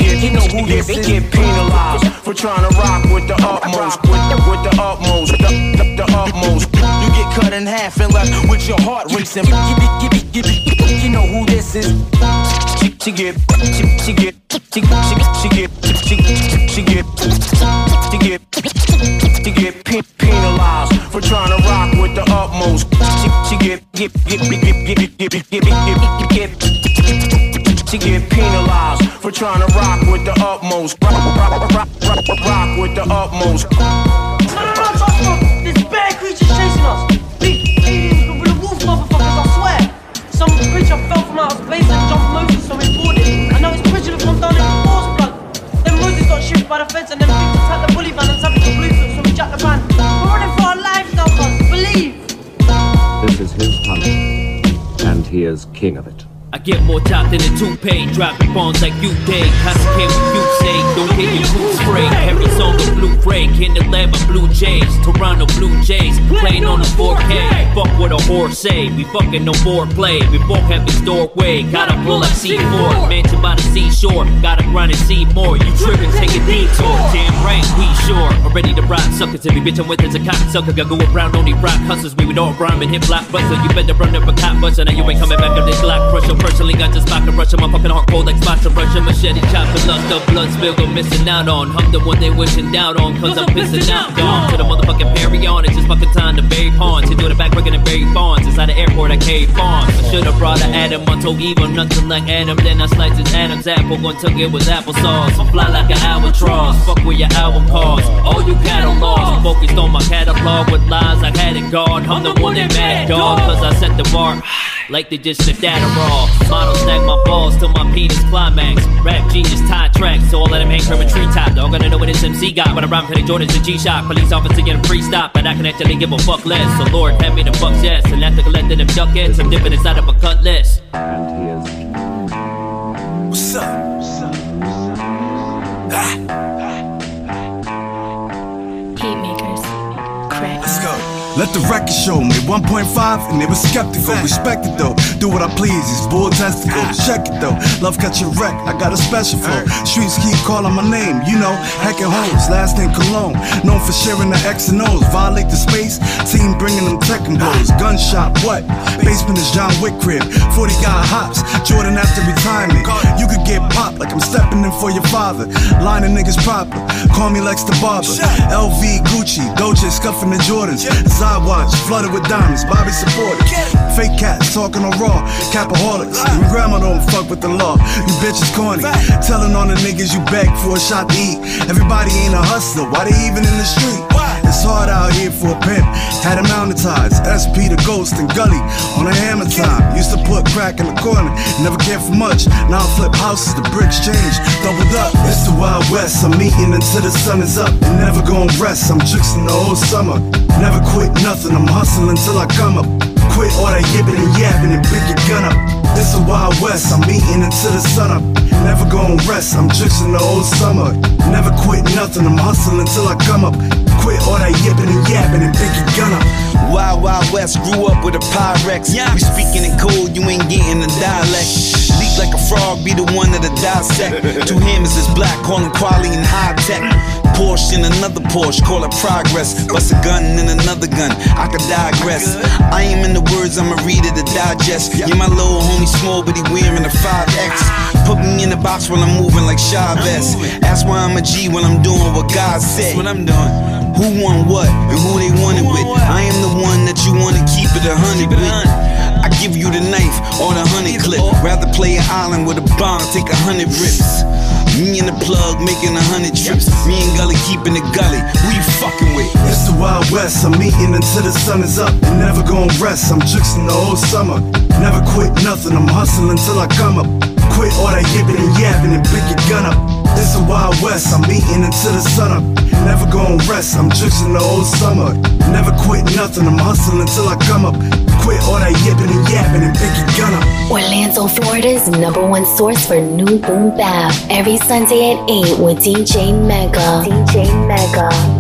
S2: You know who this is. Get penalized for trying to rock with the utmost. With, with the utmost, the, the, the utmost. You get cut in half and left with your heart racing. You, you, you, you, you know who this is. She, she get, she, she get, she, she, she get, she, she get, she get, she get penalized for trying to rock with the utmost. She, she get, get, get, get, get, get, get, get, get, get, get, she get penalized for trying to rock with the utmost. Rock, rock, rock, rock, rock with the utmost.
S45: There's bad creatures chasing us. Big, big, with the wolf motherfuckers, I swear. Some creature fell from outer space and jumped Moses, so we bored it. I know it's prejudice from down in the force blood. Then Moses got shipped by the fence and then picked attacked the bully van and savaged the blueprint, so we jacked the van. We're running for our lives now, cuz. Believe.
S46: This is his punishment, and he is king of it.
S47: I get more top than a toupee, dropping bombs like you did. Concentrate what you say, don't get your food spray. Every song a blue break, in the lab of Blue Jays, Toronto Blue Jays, playing on the 4K. Fuck what a whore say, we fucking no foreplay. We both have this doorway, gotta pull up C4. Mansion by the seashore, gotta grind and see more. You tripping, take a detour. Damn right, ready to rock suckers to be bitchin' with as a cock sucker. Gotta go around on these rock hustlers, we would all rhyme and hit blockbuster. You better run up a cop buster, now you ain't coming back on this block crusher. Personally, got just back and rush my fucking heart cold like spots to rush Russia. Machete chopping lust up, blood spill, go missing out on. I'm the one they wishing doubt on, cause I'm pissing out. Gone to the motherfucking Perry on. It's just fucking time to bury pawns. To do the back breaking and bury bonds. Inside the airport, I cave farms. I should've brought an Adam on told evil, nothing like Adam. Then I sliced his Adam's apple, gon' took it with applesauce. I fly like an albatross. Fuck with your album cost. All you catalogs. Focused on my catalog with lies I had it guard. I'm the one that mad dog, cause I set the bar. Like they just sniffed Adderall. Model snag my balls till my penis climax. Rap genius tie tracks, so all let them hang from a treetop. Dog gonna know what this MC got, but I rhyme Penny Jordan's a G-Shock. Police officer getting free stop, but I can actually give a fuck less. So Lord, hand me the fuck yes. And after collecting them ducats, I'm dipping inside of a cutlass.
S26: What's up? What's up?
S48: Heat
S26: Let's go. Let the record show me 1.5 and they were skeptical. Respect it though. Do what I please. It's bull testicles. Check it though. Love catch a wreck. I got a special flow. Streets keep calling my name. You know, hacking hoes. Last name Cologne. Known for sharing the X and O's. Violate the space. Team bringing them tech and blows. Gunshot. What? Basement is John Wick crib. 40 guy hops. Jordan after retirement. You could get popped like I'm stepping in for your father. Lining niggas proper. Call me Lex the Barber. LV, Gucci, Dolce, scuffing the Jordans. I watch, flooded with diamonds, Bobby supported. Fake cats talking on raw, capaholics. Your grandma don't fuck with the law. You bitches corny. Telling on the niggas you beg for a shot to eat. Everybody ain't a hustler. Why they even in the street? It's hard out here for a pimp. Had him monetized. SP the ghost and gully on a hammer time. Used to put crack in the corner. Never cared for much. Now I flip houses, the bricks change. Doubled up. It's the Wild West. I'm eating until the sun is up. And never gonna rest. I'm tricksing the whole summer. Never quit nothing. I'm hustling till I come up. Quit all that yipping and yapping and pick your gun up. This the Wild West. I'm eating until the sun up. Never gonna rest. I'm tricksing the whole summer. Never quit nothing. I'm hustling till I come up. Quit all that yipping and yapping and pick your gun up.
S35: Wild Wild West grew up with a Pyrex. Yeah. We speaking in code, you ain't getting the dialect. Like a frog, be the one that I dissect. Two hammers is black, call quality and high tech. Porsche in another Porsche, call it progress. Bust a gun in another gun, I could digress. I am in the words, I'ma read it to digest. Yeah, my little homie small, but he wearing a 5X. Put me in the box while I'm moving like Chavez. That's why I'm a G when I'm doing what God said. what I'm doing. Who won what and who they wanted with? I am the one that you wanna keep it a hundred with. I give you the knife or the honey clip. Rather play an island with a bomb, take a hundred rips. Me and the plug making a hundred trips. Me and Gully keeping the gully. Who you fucking with?
S26: It's the Wild West. I'm eating until the sun is up and never gonna rest. I'm juicing the whole summer. Never quit nothing. I'm hustling till I come up. Quit all that yipping and yapping and pick your gun up. It's the Wild West. I'm eating until the sun up. Never gonna rest. I'm juicing the whole summer. Never quit nothing. I'm hustling until I come up. Quit all that yipping and yapping and pick your gun up.
S9: Orlando, Florida's number one source for new boom bap. Every Sunday at 8 with DJ Mega. DJ Mega.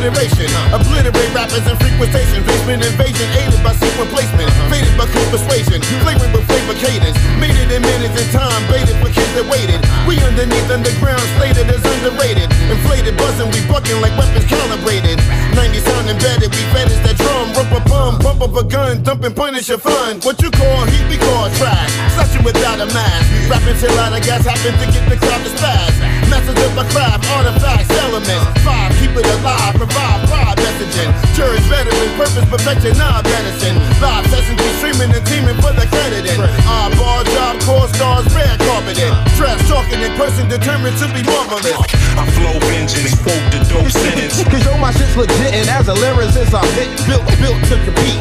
S49: Consideration, obliterate rappers and frequentation, basement invasion, aided by sequence placement, uh-huh. faded by cool persuasion, flavoring with flavor cadence, made it in minutes in time, baited for kids that waited. Uh-huh. We underneath underground, slated as underrated, inflated, buzzing, we bucking like weapons calibrated. 90 sound embedded, we fetish that drum, rump a bum, pump up a gun, dumping punish your fun. What you call heat, we call trash, slashing without a mask, rapping till out of gas, happen to get the crowd to spaz. Masters of my craft, artifacts, elements, five, keep it alive, provide pride messaging. Church veteran, purpose, perfection, non medicine. Live sessions, we streaming and teaming for the crediting. Our bar job, core stars, red carpeted. Dress talking in person, determined to be marvelous.
S35: I flow vengeance, quote the dope sentence.
S10: Cause yo, my shit's legit, and as a lyricist, I'm hit, built, built to compete.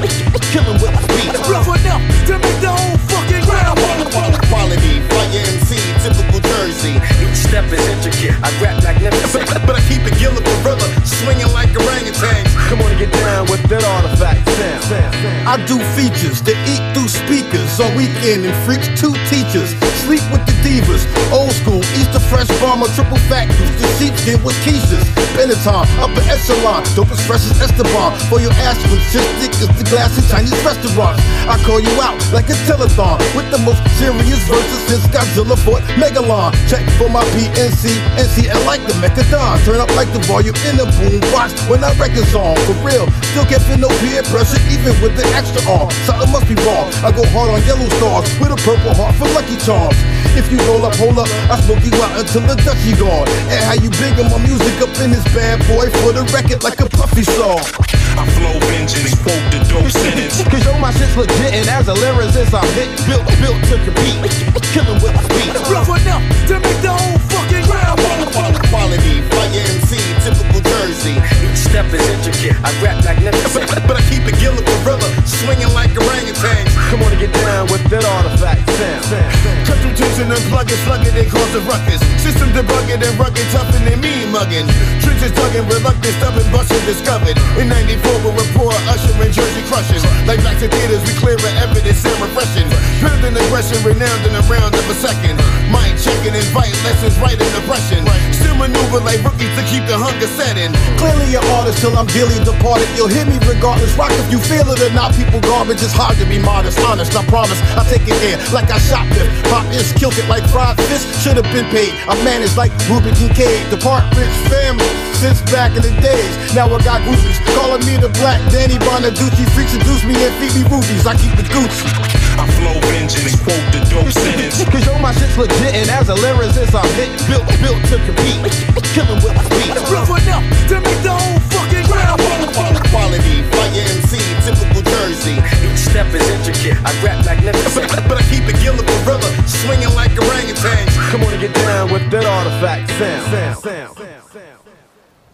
S10: Killing with the beat. Rough enough to make the whole fucking ground.
S49: Quality, MC, typical Jersey.
S50: Each step is intricate, I rap magnificent.
S49: But I keep it gilla gorilla, swinging like orangutans.
S10: Come on and get down with that artifact sound.
S26: I do features that eat through speakers on weekend and freaks two teachers. Sleep with the divas, old school, Easter fresh bomber, triple fat goose, the sheepskin with quiches. Benetton, upper echelon, dope as fresh as Esteban. For your ass with shit thick as the glass in Chinese restaurants. I call you out like a telethon with the most serious verses since Godzilla fought Megalon. Check for my PNC, NCL like the Mechadon. Turn up like the volume in the boom box when I records on. For real, still can't feel no peer pressure even with the extra arm. Something must be wrong. I go hard on yellow stars with a purple heart for Lucky Charms. If you roll up, hold up, I smoke you out until the dusty gone. And how you big my music up in this bad boy for the record like a puffy song.
S35: I flow vengeance, quote the dope sentence.
S10: Cause yo, my shit's legit, and as a lyricist, I'm hit, built, built to compete. Killing with the beat. Rough enough to make the whole fucking ground.
S49: Quality, fire MC, typical Jersey.
S50: Each step is intricate, I rap magnificent.
S49: But I keep it gilla gorilla, swinging like orangutans.
S10: Come on and get down with that artifact sound.
S49: Cut through tension and plug it, slug it, and cause a ruckus. System debugging and rugged, toughin' and mean mugging. Trenches tugging, reluctant, stubborn, busting, discovered. In 94, we report, usher and Jersey crushing. Like back to theaters, we clear evidence and refreshing. Building aggression, renowned in a round of a second. Mind checking, invite lessons, right in depression. Still maneuver like rookies to keep the hunger setting.
S26: Clearly an artist till I'm dearly departed. You'll hear me regardless. Rock if you feel it or not. People garbage. It's hard to be modest, honest. I promise. I take it there like I shoplift. Pop is killed it like fried fish. Should have been paid. I managed like Reuben Kincaid. The Park family since back in the days. Now I got groupies calling me the Black Danny Bonaduce. Freaks seduce me and feed me rubies. I keep the Gucci.
S35: I flow vengeance, quote the dope sentence.
S10: Cause yo, my shit's legit, and as a lyricist, I'm hit, built, built to compete. Killing with my beat. Rough enough to make the whole fucking ground.
S49: Quality, fire MC, typical Jersey.
S50: Each step is intricate, I rap magnificent.
S49: But, but I keep it gilla gorilla, swinging like orangutans.
S10: Come on and get down with that artifact sound. sound.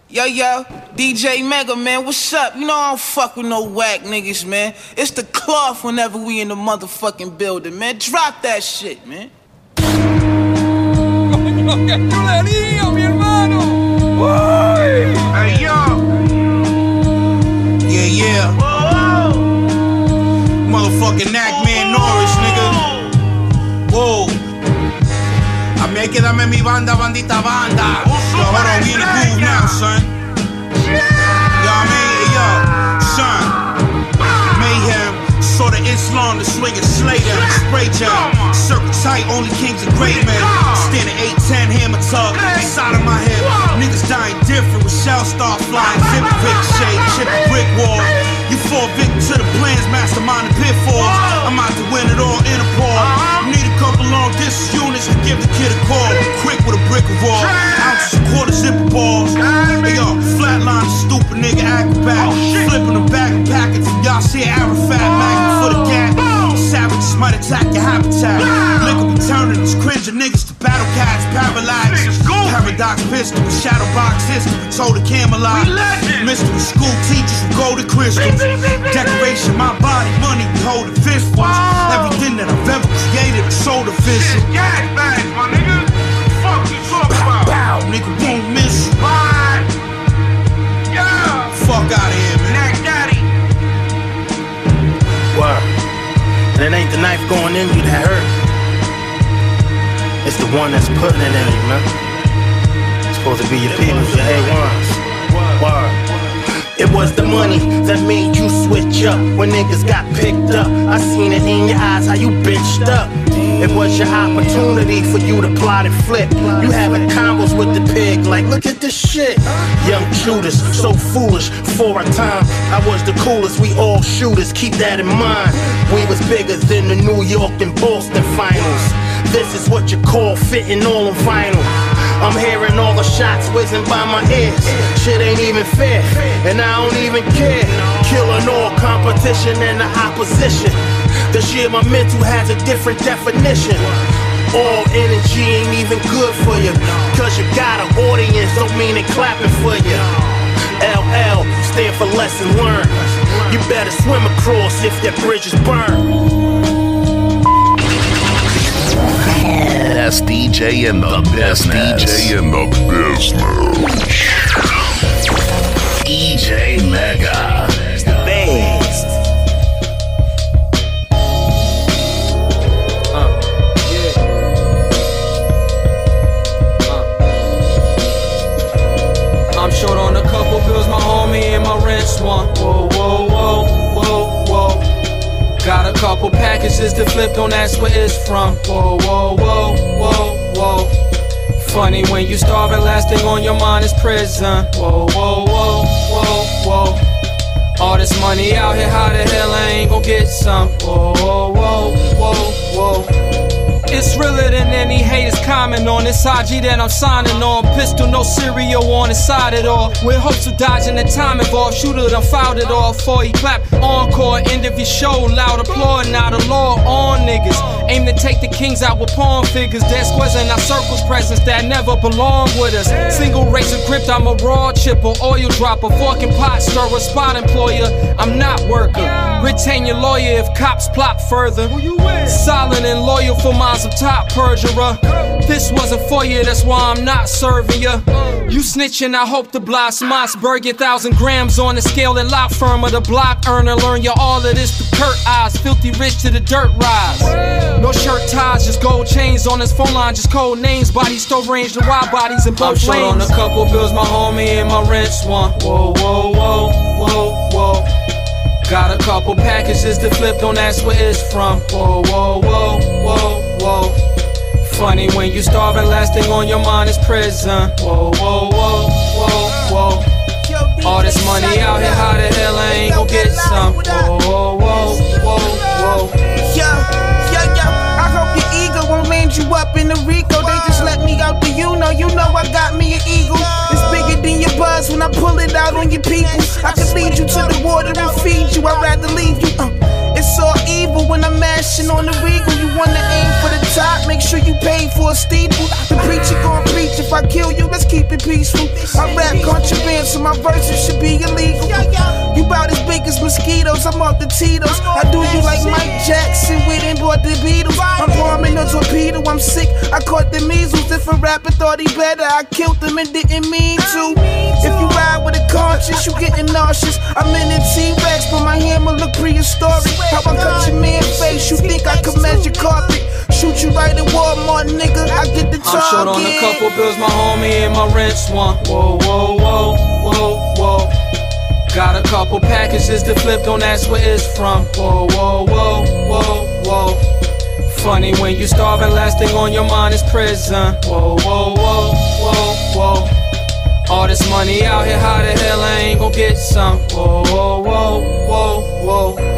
S51: Yo, yo, DJ Mega, man, what's up? You know I don't fuck with no whack niggas, man. It's the cloth whenever we in the motherfucking building, man. Drop that shit, man.
S52: Hey, yo. Yeah, yeah. Whoa. Motherfucking Knack Norris, nigga. Whoa. A mí hay que darme mi banda, bandita, banda. Yo, hold on, we now, son. Yeah. Yo, I mean, yo, son. Mayhem. Saw of Islam, the swing and slay spray jam. Circle tight, only kings and great men. Standing 8'10, hammer tug, inside of my head. Niggas dying different with shell star flying, zip ricochet, chip brick wall. You fall victim to the plans, mastermind the pitfalls. I'm out to win it all in a pause. Need a couple long distance units to give the kid a call. Quick with a brick of all. Ounces, quarter zipper balls. Hey yo, flatline, stupid nigga acrobat. Oh, Flipping the bag of packets. Y'all see Arafat, magnet for the gap. Savages might attack your habitat. Liquor be turning us cringing niggas to battle cats, paralyzed. Paradox pistol, with shadow box history, told the Camelot. Mystery school teachers with golden crystals. Decoration, my body, money, we hold a fist for. Everything that I've ever created is sold official.
S53: Gas bags, my nigga. Fuck you talking about?
S52: Bow, nigga won't miss you.
S53: Yeah.
S52: Fuck out of here, man.
S53: Neck
S2: the knife going in you that hurt. It's the one that's putting it in you, man. It's supposed to be your peoples, your A1s. Word. It was the money that made you switch up when niggas got picked up. I seen it in your eyes how you bitched up. It was your opportunity for you to plot and flip. You having combos with the pig, like look at this shit. Young Judas, so foolish. For a time, I was the coolest. We all shooters, keep that in mind. We was bigger than the New York and Boston finals. This is what you call fitting all on vinyl. I'm hearing all the shots whizzing by my ears. Shit ain't even fair, and I don't even care. Killing all competition and the opposition. This year my mental has a different definition. All energy ain't even good for you. Cause you got an audience, don't mean it clapping for you. LL stand for lesson learned. You better swim across if that bridge is burned.
S35: Best DJ in the business. DJ in the business. DJ Mega.
S2: Uh, best.
S54: Uh, I'm short on a couple bills, my homie and my rent's one. Whoa, whoa, whoa, whoa, whoa. Got a couple packages to flip, don't ask where it's from. Whoa, whoa, whoa, whoa, whoa. Funny when you starving, last thing on your mind is prison. Whoa, whoa, whoa, whoa, whoa. All this money out here, how the hell I ain't gon' get some? Whoa, whoa, whoa, whoa, whoa. It's realer than any haters comment on this IG that I'm signing on. Pistol, no cereal on the side at all. With hopes of dodging the time involved. Shooter done fouled it all before he clap. Encore, end of your show. Loud applaud, now the law on niggas. Aim to take the kings out with pawn figures. Dead squares in our circles, presence that never belong with us. Single razor gripped, I'm a raw chipper, oil dropper, forking pot stirrer, spot employer. I'm not worker. Retain your lawyer if cops plot further. Solid and loyal for minds of top perjurer. This wasn't for you, that's why I'm not serving you. You snitching, I hope to blast Mossberg. a thousand grams on the scale and lot firm of the block earner. Learn you all of this through Kurt eyes. Filthy rich to the dirt rise. No shirt ties, just gold chains on his phone line, just code names. Body still range the wild bodies in both I'm short on a couple bills, my homie and my rent's one. Whoa, whoa, whoa, whoa, whoa. Got a couple packages to flip, don't ask where it's from. Whoa, whoa, whoa, whoa, whoa. Funny when you starving, last thing on your mind is prison. Whoa, whoa, whoa, whoa, whoa. All this money out here, how the hell I ain't gon' get some? Whoa, whoa, whoa, whoa, whoa.
S55: Yo, yo, yo, I hope your ego won't land you up in the Rico. They just let me out the you know, you know I got me an eagle. It's bigger than your buzz when I pull it out on your people. I can lead you to the water and feed you. I'd rather leave you. Uh. It's all evil when I'm mashing on the regal. You wanna aim for the make sure you pay for a steeple. The preacher gon' preach. If I kill you, let's keep it peaceful. I rap contraband, so my verses should be illegal. You about as big as mosquitoes, I'm off the Tito's. I do you like Mike Jackson, we done bought the Beatles. I'm bombing a torpedo, I'm sick. I caught the measles. If a rapper thought he better, I killed him and didn't mean to. If you ride with a conscience, you getting nauseous. I'm in a T-Rex, but my hammer look prehistoric. How I cut your man face, you think I could measure carpet? Shoot you right at Walmart, nigga. I get the target.
S54: I'm short on a couple bills, my homie and my rent's one. Whoa, whoa, whoa, whoa, whoa. Got a couple packages to flip, don't ask where it's from. Whoa, whoa, whoa, whoa, whoa. funny when you starving, last thing on your mind is prison. Whoa, whoa, whoa, whoa, whoa. All this money out here, how the hell I ain't gon' get some? Whoa, whoa, whoa, whoa, whoa.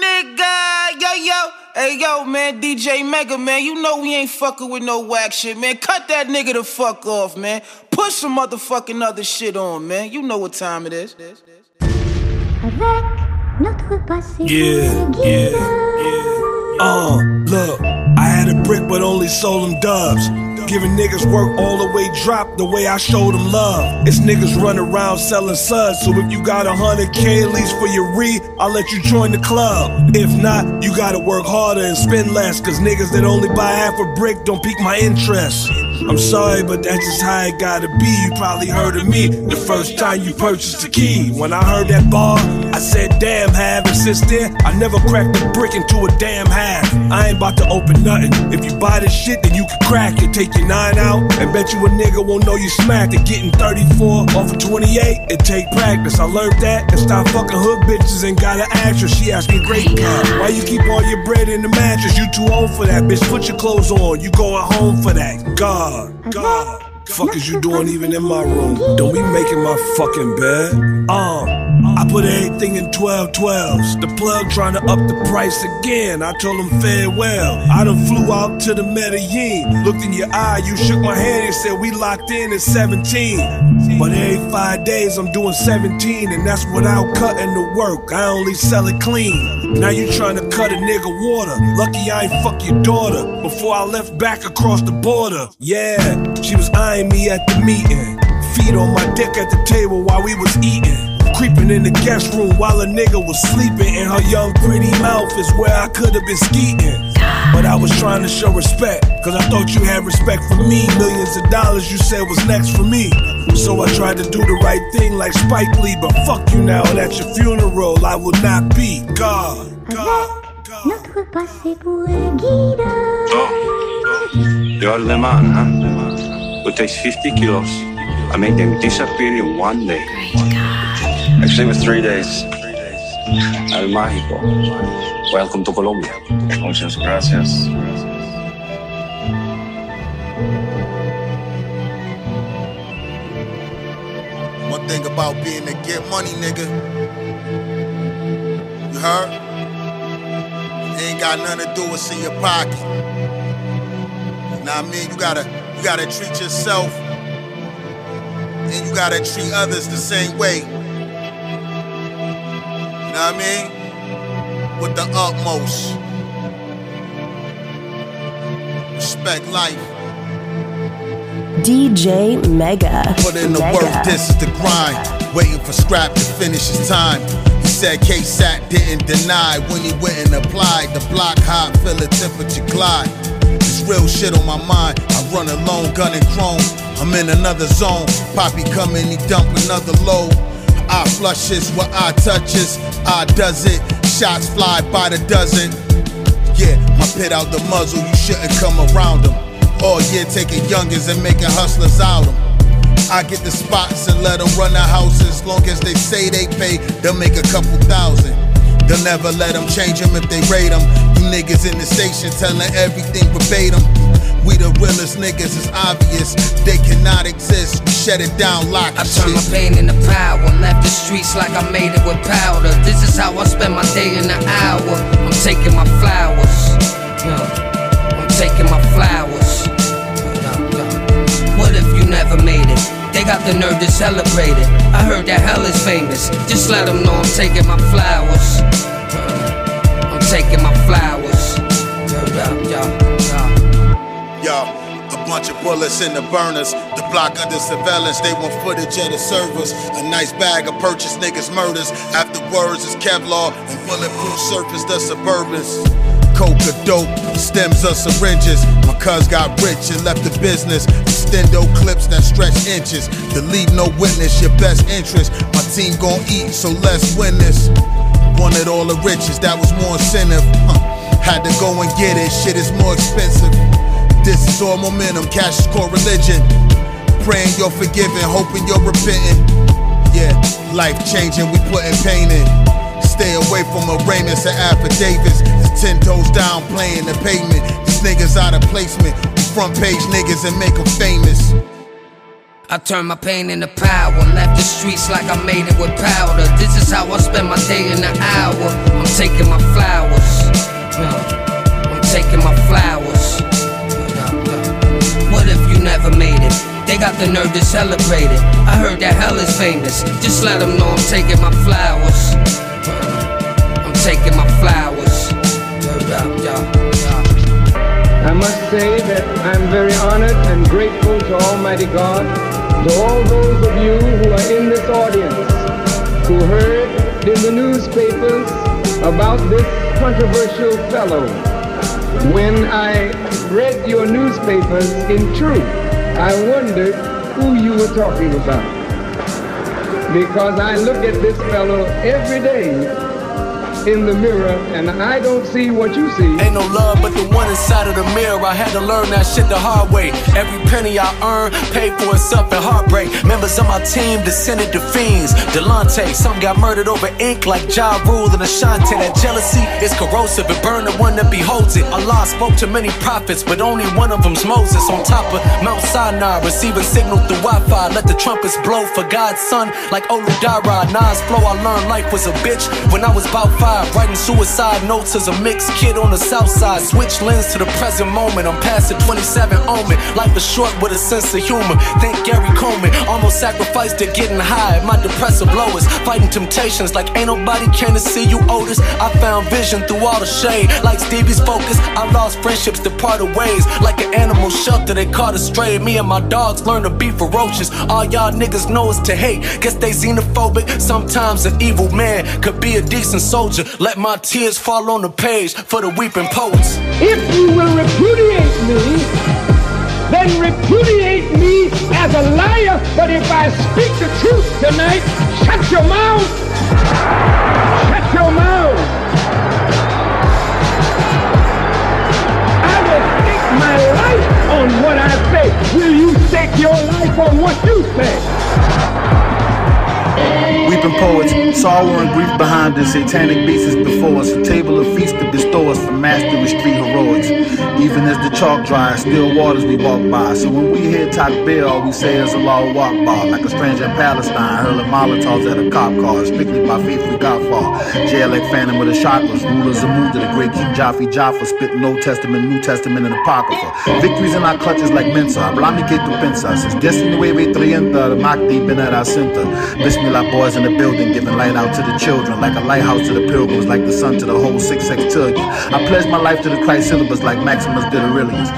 S56: Nigga, yo yo. Hey yo, man, DJ Mega, man, you know we ain't fucking with no whack shit, man. Cut that nigga the fuck off, man. Put some motherfucking other shit on, man. You know what time it is.
S31: Yeah, yeah, yeah. Uh, look, I had a brick but only sold them dubs. Giving niggas work all the way drop the way I showed them love. It's niggas run around selling suds, so if you got a hundred K at least for your re, I'll let you join the club. If not, you gotta work harder and spend less, cause niggas that only buy half a brick don't pique my interest. I'm sorry, but that's just how it gotta be. You probably heard of me the first time you purchased a key. When I heard that bar, I said, damn, have. And since then, I never cracked a brick into a damn half. I ain't about to open nothing. If you buy this shit, then you can crack it. Take your nine out, and bet you a nigga won't know you smacked it. Getting 34 off of 28, it take practice. I learned that and stopped fucking hood bitches and got an actress. She asked me, great God, why you keep all your bread in the mattress? You too old for that, bitch. Put your clothes on. You going home for that. God, God. Uh-huh. Fuck is you doing even in my room? Don't be making my fucking bed. Um, I put everything in 12 12s. The plug trying to up the price again. I told him farewell. I done flew out to the Medellin. Looked in your eye, you shook my hand and said we locked in at 17. But every five days I'm doing 17, and that's without cutting the work. I only sell it clean. Now you trying to cut a nigga water. Lucky I ain't fuck your daughter before I left back across the border. Yeah, she was eyeing me at the meeting. Feet on my dick at the table while we was eating. Creeping in the guest room while a nigga was sleeping. And her young pretty mouth is where I could have been skeeting. But I was trying to show respect, cause I thought you had respect for me. Millions of dollars you said was next for me. So I tried to do the right thing like Spike Lee, but fuck you now. And at your funeral, I will not be God. God.
S57: Notre passé pourrait guider.
S58: You're the man, huh? It takes 50 kilos. I make them disappear in one day. Actually, it was three days. El Mágico. Welcome to Colombia. Muchas gracias.
S26: One thing about being a get money nigga. You heard? It ain't got nothing to do with see your pocket. Now I mean you gotta you gotta treat yourself and you gotta treat others the same way. You know what I mean? With the utmost. Respect life.
S59: DJ Mega.
S26: Put in the
S59: Mega.
S26: work, this is the grind. Waiting for scrap to finish his time. He said K-Sat didn't deny when he went and applied. The block hot, feel the temperature glide. Real shit on my mind. I run alone, gun and chrome. I'm in another zone. Poppy coming, he dump another load. I flushes what I touches. I does it. Shots fly by the dozen. Yeah, my pit out the muzzle, you shouldn't come around them. All oh, year taking youngins and making hustlers out them. I get the spots and let them run the house as long as they say they pay, they'll make a couple thousand. They'll never let them change them if they rate them. Niggas in the station telling everything verbatim. We the realest niggas, it's obvious. They cannot exist. We shut it down, lock
S60: I turned my pain into power. Left the streets like I made it with powder. This is how I spend my day in the hour. I'm taking my flowers. Yeah. I'm taking my flowers. Yeah, yeah. What if you never made it? They got the nerve to celebrate it. I heard that hell is famous. Just let them know I'm taking my flowers. I'm taking my flowers.
S26: Bunch of bullets in the burners. The block under surveillance, they want footage of the servers. A nice bag of purchased niggas' murders. Afterwards is Kevlar and bulletproof surface, the Suburbans. Coca dope, stems of syringes. My cuz got rich and left the business. Extendo clips that stretch inches. To leave no witness, your best interest. My team gon' eat, so let's win this. Wanted all the riches, that was more incentive. Huh. Had to go and get it, shit is more expensive. This is all momentum, cash is core religion. Praying you're forgiven, hoping you're repenting. Yeah, life changing, we putting pain in.
S61: Stay away from arraignments and affidavits. The ten toes down playing the pavement. These niggas out of placement. Front page niggas and make them famous.
S60: I turn my pain into power. Left the streets like I made it with powder. This is how I spend my day in the hour. I'm taking my flowers. I'm taking my flowers. Never made it? They got the nerve to celebrate it. I heard that hell is famous. Just let them know I'm taking my flowers. I'm taking my flowers.
S62: I must say that I'm very honored and grateful to Almighty God, to all those of you who are in this audience who heard in the newspapers about this controversial fellow. When I read your newspapers, in truth, I wondered who you were talking about. Because I look at this fellow every day in the mirror and I don't see what you see.
S11: Ain't no love but the one inside of the mirror. I had to learn that shit the hard way. Every penny I earn paid for itself in heartbreak. Members of my team descended to fiends. Delonte, some got murdered over ink like Ja Rule and Ashanti. That jealousy is corrosive. It burned the one that beholds it. Allah spoke to many prophets, but only one of them's Moses. On top of Mount Sinai, receiving signal through Wi-Fi. Let the trumpets blow for God's son, like Oludara. Nas flow, I learned life was a bitch when I was about five. Writing suicide notes as a mixed kid on the south side. Switch lens to the present moment. I'm past the 27 omen. Life is short with a sense of humor. Think Gary Coleman. Almost sacrificed to getting high my depressive lowest. Fighting temptations like ain't nobody came to see you, Otis. I found vision through all the shade. Like Stevie's focus, I lost friendships that parted ways. Like an animal shelter they caught astray. Me and my dogs learned to be ferocious. All y'all niggas know is to hate. Guess they xenophobic. Sometimes an evil man could be a decent soldier. Let my tears fall on the page for the weeping poets.
S62: If you will repudiate me, then repudiate me as a liar. But if I speak the truth tonight, shut your mouth. Shut your mouth. I will stake my life on what I say. Will you stake your life on what you say?
S63: Weeping poets, sorrow and grief behind us, satanic beasts is before us, a table of feast to bestow us for mastery street heroics. Even as the chalk dries, still waters we walk by. So when we hear Takbir, all we say is Allah walk by. Like a stranger in Palestine, hurling Molotovs at a cop car. Strictly by faith we got far. JLX Phantom with the chakras, rulers of Muda, the great King Jaffe Joffer, spitting Old Testament, New Testament, and Apocrypha. Victories in our clutches like Mensa, hablame que tu pensas. Es 1930, the Mach deep in at our center. Bismillah boys in the building, giving light out to the children, like a lighthouse to the pilgrims, like the sun to the whole 6X trillion. I pledge my life to the Christ syllabus, like Maximus did Aurelius.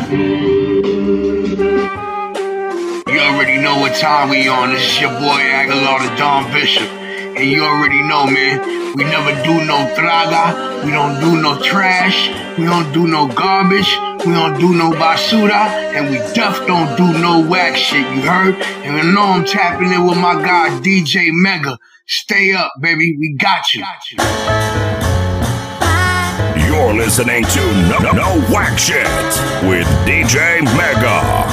S64: You already know what time we on. This is your boy Aguilar, the Don Bishop. And you already know, man, we never do no traga, we don't do no trash, we don't do no garbage, we don't do no basura, and we def don't do no whack shit, you heard? And you know I'm tapping in with my guy DJ Mega. Stay up, baby, we got you. Got you.
S40: You're listening to No, no, no Whack Shit with DJ Mega.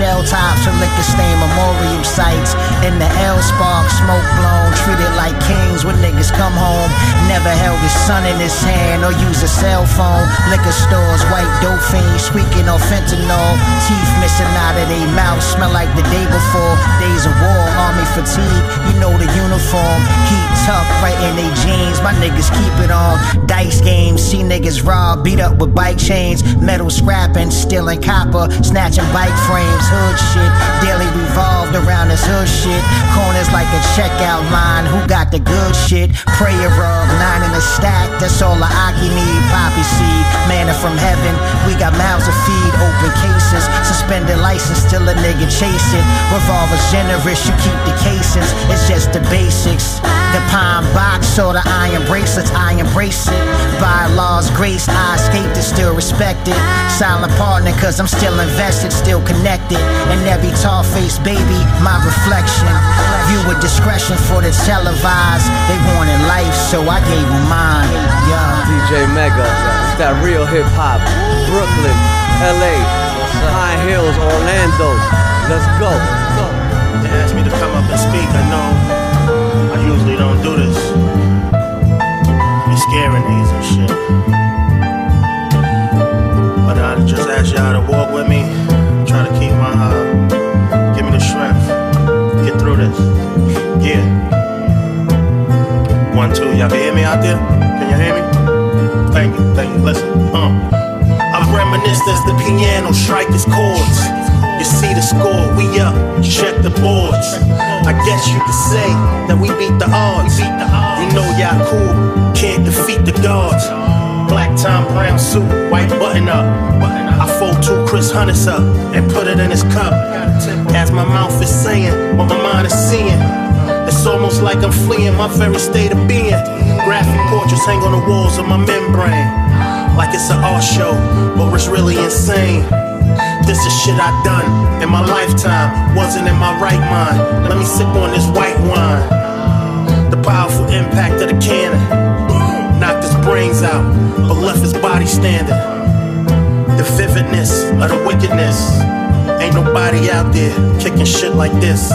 S59: Shell tops to liquor stain memorial sites. In the L spark, smoke blown, treated like kings when niggas come home. Never held his son in his hand or used a cell phone. Liquor stores, white dope fiends squeaking on fentanyl. Teeth missing out of their mouths, smell like the day before. Days of war, army fatigue, you know the uniform. Heat tucked right in their jeans, my niggas keep it on. Dice games, see niggas rob, beat up with bike chains. Metal scrapping, stealing copper, snatching bike frames. Hood shit, daily revolved around this hood shit. Corners like a checkout line, who got the good shit? Prayer rug, nine in a stack, that's all the Aki need. Poppy seed, manna from heaven. We got mouths to feed, open cases. Suspended license, still a nigga chasing. Revolvers generous, you keep the casings. It's just the basics. The pine box or the iron bracelets, I embrace it. By law's grace, I escaped it, still respected. Silent partner, cause I'm still invested, still connected. And every tall faced baby, my reflection. View with discretion for the televised. They wanted life, so I gave them mine. Yeah.
S65: DJ Mega, it's that real hip hop. Brooklyn, LA,
S10: High Hills, Orlando. Let's go.
S2: They asked me to come up and speak. I know I usually don't do this. Be scaring niggas and shit. But I just ask y'all to walk with me. Try to keep my, uh, give me the strength. Get through this. Yeah. One, two. Y'all can hear me out there? Can you hear me? Thank you, thank you. Listen, um. I reminisce as the piano strike its chords. The score, we up, check the boards. I guess you could say that we beat the odds. You know y'all cool, can't defeat the gods. Black Thom Browne suit, white button up. I fold two Chris Hunters up and put it in his cup. As my mouth is saying, what my mind is seeing. It's almost like I'm fleeing my very state of being. Graphic portraits hang on the walls of my membrane. Like it's an art show, but it's really insane. This is shit I done in my lifetime. Wasn't in my right mind. Let me sip on this white wine. The powerful impact of the cannon knocked his brains out, but left his body standing. The vividness of the wickedness. Ain't nobody out there kicking shit like this.